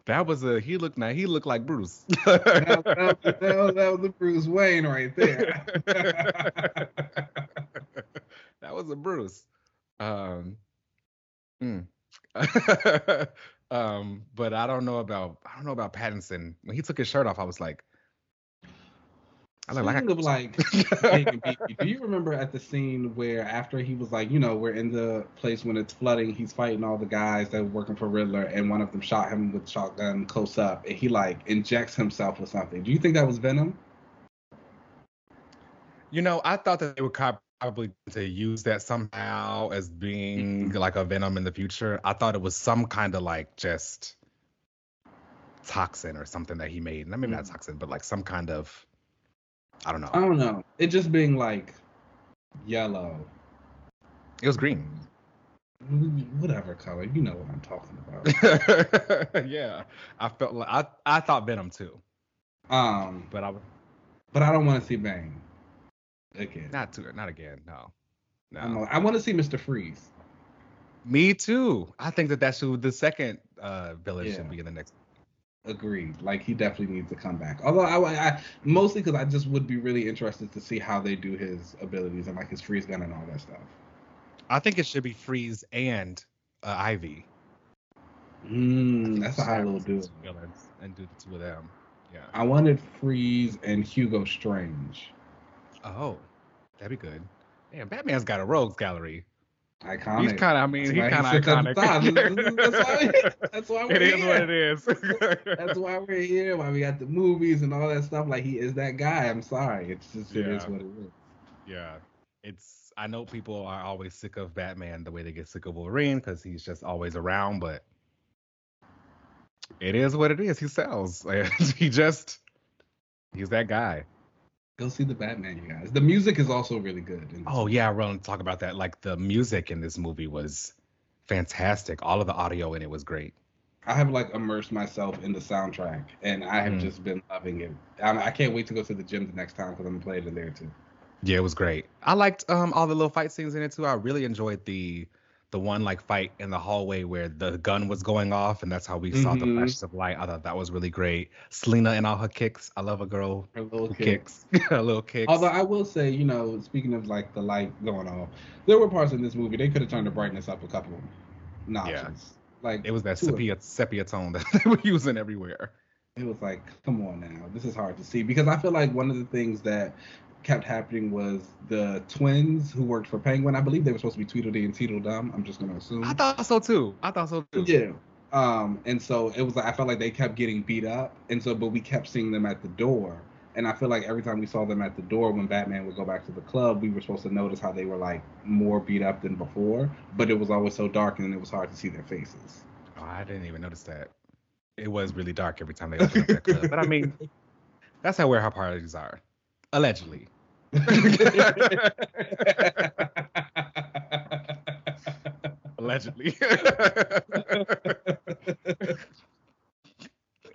That was a he looked now he looked like Bruce. that, that, that, that, was a Bruce Wayne right there. (laughs) that was a Bruce. Um, mm. (laughs) um, but I don't know about I don't know about Pattinson. When he took his shirt off, I was like, I look like, of like (laughs) do you remember at the scene where after he was like, you know, we're in the place when it's flooding, he's fighting all the guys that were working for Riddler, and one of them shot him with shotgun close up, and he like injects himself with something. Do you think that was Venom? You know, I thought that they would probably to use that somehow as being mm-hmm. like a Venom in the future. I thought it was some kind of like just toxin or something that he made. Maybe mm-hmm. not toxin, but like some kind of I don't know. I don't know. It just being like yellow. It was green. Whatever color, you know what I'm talking about. (laughs) yeah, I felt like I I thought Venom too. Um, but I but I don't want to see Bane again. Not too, not again. No. No. I want to see Mr. Freeze. Me too. I think that that should the second uh, villain yeah. should be in the next. Agreed. Like he definitely needs to come back. Although I, I mostly because I just would be really interested to see how they do his abilities and like his freeze gun and all that stuff. I think it should be freeze and uh, Ivy. Mm, that's a high little do. Villains and do the two of them. Yeah. I wanted freeze and Hugo Strange. Oh, that'd be good. Damn, Batman's got a rogues gallery. Iconic. He's kind of, I mean, he's kind of iconic. (laughs) that's why, that's why we're it here. is what it is. (laughs) that's why we're here. Why we got the movies and all that stuff. Like he is that guy. I'm sorry. It's just yeah. it is what it is. Yeah, it's. I know people are always sick of Batman the way they get sick of Wolverine because he's just always around, but it is what it is. He sells. (laughs) he just he's that guy. Go see the Batman, you guys. The music is also really good. Oh yeah, I want to talk about that. Like the music in this movie was fantastic. All of the audio in it was great. I have like immersed myself in the soundtrack, and I have mm. just been loving it. I, I can't wait to go to the gym the next time because I'm gonna play it in there too. Yeah, it was great. I liked um all the little fight scenes in it too. I really enjoyed the the one like fight in the hallway where the gun was going off and that's how we mm-hmm. saw the mm-hmm. flashes of light. I thought that was really great. Selina and all her kicks. I love a girl her little kicks. (laughs) her little kicks. Although I will say, you know, speaking of like the light going off, there were parts in this movie they could have turned the brightness up a couple notches. Yeah. Like it was that sepia sepia tone (laughs) that they were using everywhere. It was like, come on now, this is hard to see because I feel like one of the things that kept happening was the twins who worked for Penguin. I believe they were supposed to be Tweedledee and Tweedledum. I'm just gonna assume. I thought so too. I thought so too. Yeah. Um, and so it was like I felt like they kept getting beat up, and so but we kept seeing them at the door. And I feel like every time we saw them at the door when Batman would go back to the club, we were supposed to notice how they were like more beat up than before, but it was always so dark and it was hard to see their faces. Oh, I didn't even notice that. It was really dark every time they opened up that (laughs) club. But I mean, that's how warehouse parties are. Allegedly. (laughs) Allegedly. (laughs)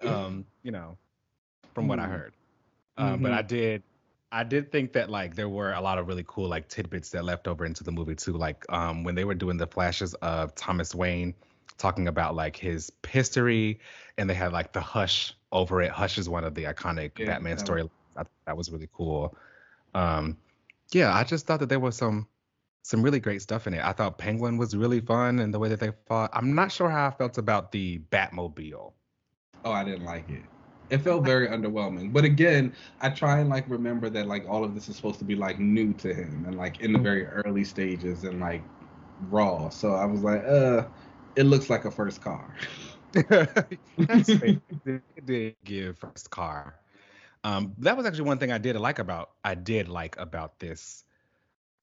um, you know, from what I heard. Um, mm-hmm. but I did I did think that like there were a lot of really cool like tidbits that left over into the movie too. Like um when they were doing the flashes of Thomas Wayne talking about like his history and they had like the hush over it. Hush is one of the iconic yeah, Batman that was really cool. Um, yeah, I just thought that there was some some really great stuff in it. I thought Penguin was really fun and the way that they fought. I'm not sure how I felt about the Batmobile. Oh, I didn't like it. It felt very underwhelming. But again, I try and like remember that like all of this is supposed to be like new to him and like in the very early stages and like raw. So I was like, uh, it looks like a first car. (laughs) That's (laughs) It did give first car um, that was actually one thing I did like about I did like about this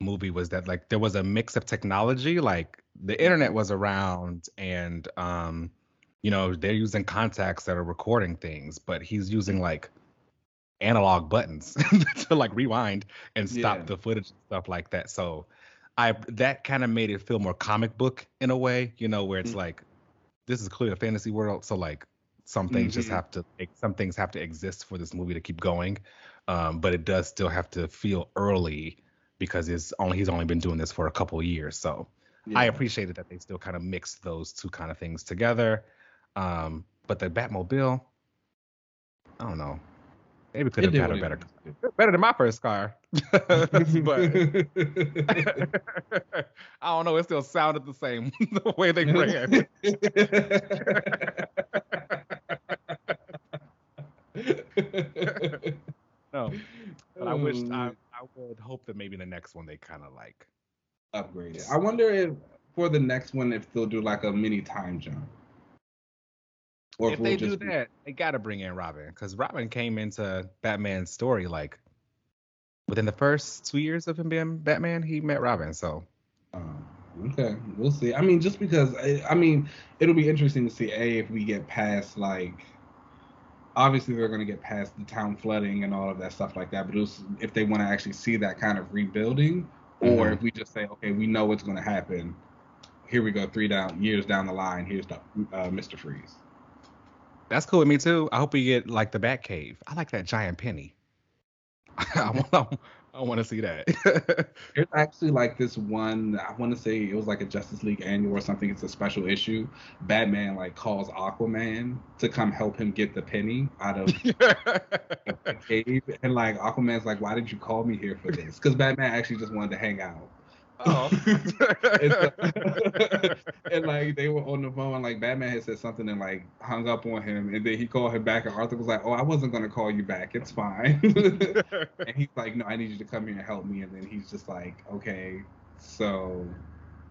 movie was that like there was a mix of technology, like the internet was around and um, you know, they're using contacts that are recording things, but he's using like analog buttons (laughs) to like rewind and stop yeah. the footage and stuff like that. So I that kind of made it feel more comic book in a way, you know, where it's mm-hmm. like this is clearly a fantasy world, so like some things mm-hmm. just have to some things have to exist for this movie to keep going um, but it does still have to feel early because it's only he's only been doing this for a couple years. So yeah. i appreciated that they still kind of mixed those two kind of things together. Um, but the batmobile i don't know. Maybe could have had a better (laughs) better than my first car. (laughs) But (laughs) i don't know it still sounded the same the way they ran (laughs) no, but I wish I, um, I would hope that maybe the next one they kind of like upgrade it. I wonder if for the next one if they'll do like a mini time jump. Or if, if they we'll do that, they got to bring in Robin because Robin came into Batman's story like within the first two years of him being Batman, he met Robin. So. Um, okay, we'll see. I mean, just because I mean, it'll be interesting to see a if we get past like obviously they're going to get past the town flooding and all of that stuff like that. But was, if they want to actually see that kind of rebuilding, mm-hmm. or if we just say, okay, we know what's going to happen. Here we go, three down years down the line. Here's the uh, Mr. Freeze. That's cool with me too. I hope we get like the Bat Cave. I like that giant penny. (laughs) I want, I want to see that. (laughs) There's actually like this one. I want to say it was like a Justice League annual or something. It's a special issue. Batman like calls Aquaman to come help him get the penny out of (laughs) the cave, and like Aquaman's like, "Why did you call me here for this?" Because Batman actually just wanted to hang out. Oh. (laughs) and, (laughs) and, like they were on the phone, and like Batman had said something and like hung up on him, and then he called him back, and Arthur was like, "Oh, I wasn't gonna call you back. It's fine." (laughs) and he's like, "No, I need you to come here and help me." And then he's just like, "Okay, so."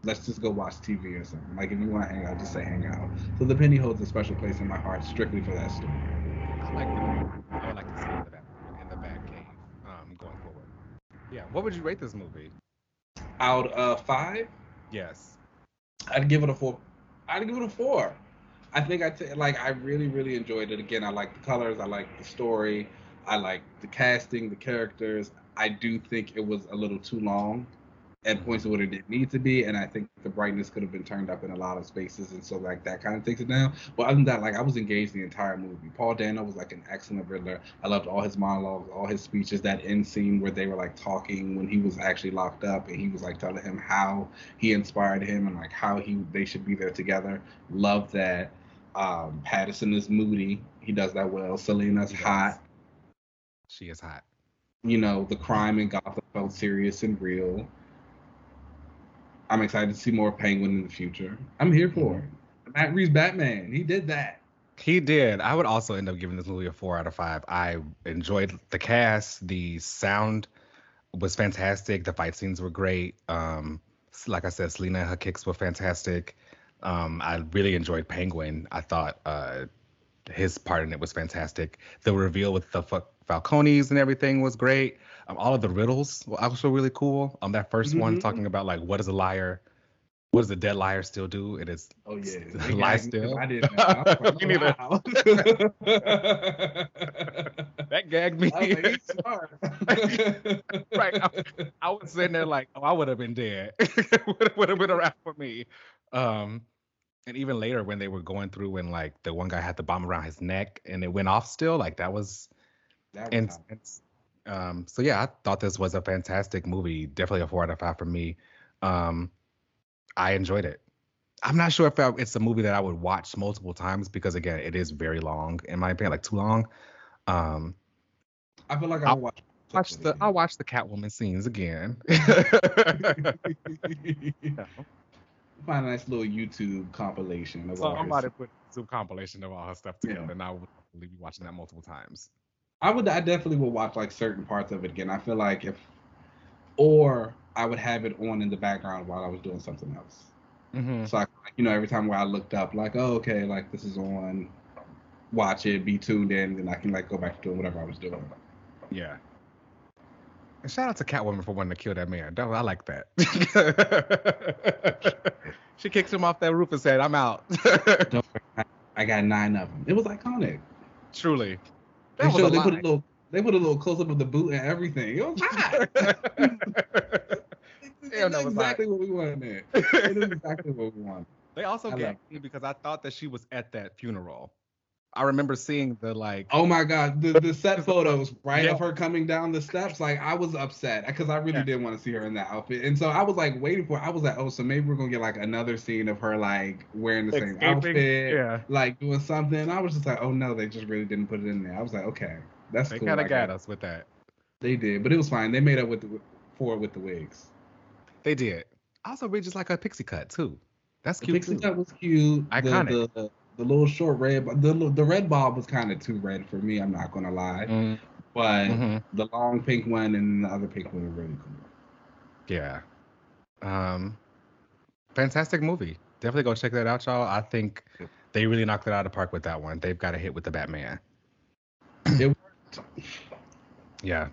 Let's just go watch TV or something. Like if you want to hang out, just say hang out. So the penny holds a special place in my heart, strictly for that story. I like the, I would like to see the in the Batcave um, going forward. Yeah, what would you rate this movie? Out of five, yes, I'd give it a four. I'd give it a four. I think I t- like. I really, really enjoyed it. Again, I like the colors. I like the story. I like the casting, the characters. I do think it was a little too long at points where it didn't need to be, and I think the brightness could have been turned up in a lot of spaces, and so like that kind of takes it down. But other than that, like I was engaged the entire movie. Paul Dano was like an excellent Riddler. I loved all his monologues, all his speeches. That end scene where they were like talking when he was actually locked up, and he was like telling him how he inspired him and like how he they should be there together. Love that. Um, Pattinson is moody. He does that well. Selina's hot. She is hot. You know, the crime in Gotham felt serious and real. I'm excited to see more Penguin in the future. I'm here for it. Matt Reeves Batman, he did that. He did. I would also end up giving this movie a four out of five. I enjoyed the cast. The sound was fantastic. The fight scenes were great. Um, like I said, Selina her kicks were fantastic. Um, I really enjoyed Penguin. I thought uh, his part in it was fantastic. The reveal with the Falcones and everything was great. Um, all of the riddles were also really cool. Um, that 1st mm-hmm. one talking about like what does a liar, what does a dead liar still do? It is oh yeah, (laughs) lie still. I didn't. Know. I me (laughs) neither. (laughs) that gagged me. Like, right. I, I, was sitting there like, oh, I would have been dead. would have been around for me. Um, and even later when they were going through and like the one guy had the bomb around his neck and it went off still, like that was, that was intense. Um, so yeah, I thought this was a fantastic movie. Definitely a four out of five for me. Um, I enjoyed it. I'm not sure if it's a movie that I would watch multiple times because again, it is very long in my opinion, like too long. Um, I feel like I'll, I'll watch. Watch the I'll watch the Catwoman scenes again. (laughs) (laughs) Find a nice little YouTube compilation of so all. Somebody put some compilation of all her stuff together, yeah. and I would be watching that multiple times. I would I definitely would watch like certain parts of it again. I feel like if or I would have it on in the background while I was doing something else. Mm-hmm. So I, you know, every time where I looked up, like, oh, okay, like this is on, watch it, be tuned in, and I can like go back to doing whatever I was doing. Yeah. And shout out to Catwoman for wanting to kill that man. I like that. (laughs) she kicks him off that roof and said, "I'm out." I got nine of them. It was iconic. Truly. That they, showed, they put a little they put a little close up of the boot and everything. It was hot. (laughs) (laughs) Exactly what we wanted. It is exactly what we wanted. They also get me because I thought that she was at that funeral. I remember seeing the like. Oh my god, the the set (laughs) photos right yeah. of her coming down the steps. Like I was upset because I really yeah. didn't want to see her in that outfit, and so I was like waiting for. I was like, oh, so maybe we're gonna get like another scene of her like wearing the Escaping. same outfit, yeah, like doing something. And I was just like, oh no, they just really didn't put it in there. I was like, okay, that's they cool. kind of got us with that. They did, but it was fine. They made up with the, for with the wigs. They did. Also, we just like a pixie cut too. That's cute. The pixie too. cut was cute. Iconic. The, the, the little short red, the the red bob was kind of too red for me. I'm not gonna lie, mm. but mm-hmm. the long pink one and the other pink one were really cool. Yeah, um, fantastic movie. Definitely go check that out, y'all. I think they really knocked it out of the park with that one. They've got a hit with the Batman. it worked. Yeah.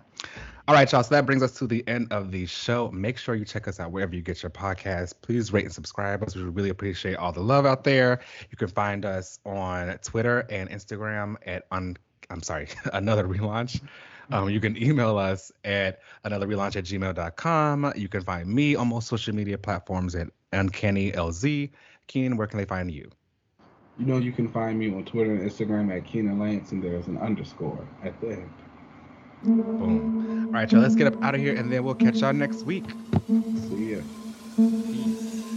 All right, y'all. So that brings us to the end of the show. Make sure you check us out wherever you get your podcast. Please rate and subscribe us. We really appreciate all the love out there. You can find us on Twitter and Instagram at un- I'm sorry, (laughs) another relaunch. Um, you can email us at another relaunch at gmail.com. You can find me on most social media platforms at Uncanny LZ. Keenan, where can they find you? You know, you can find me on Twitter and Instagram at Keenan Lance, and there's an underscore at the end. Boom. All right, y'all. Let's get up out of here, and then we'll catch y'all next week. See ya. Peace.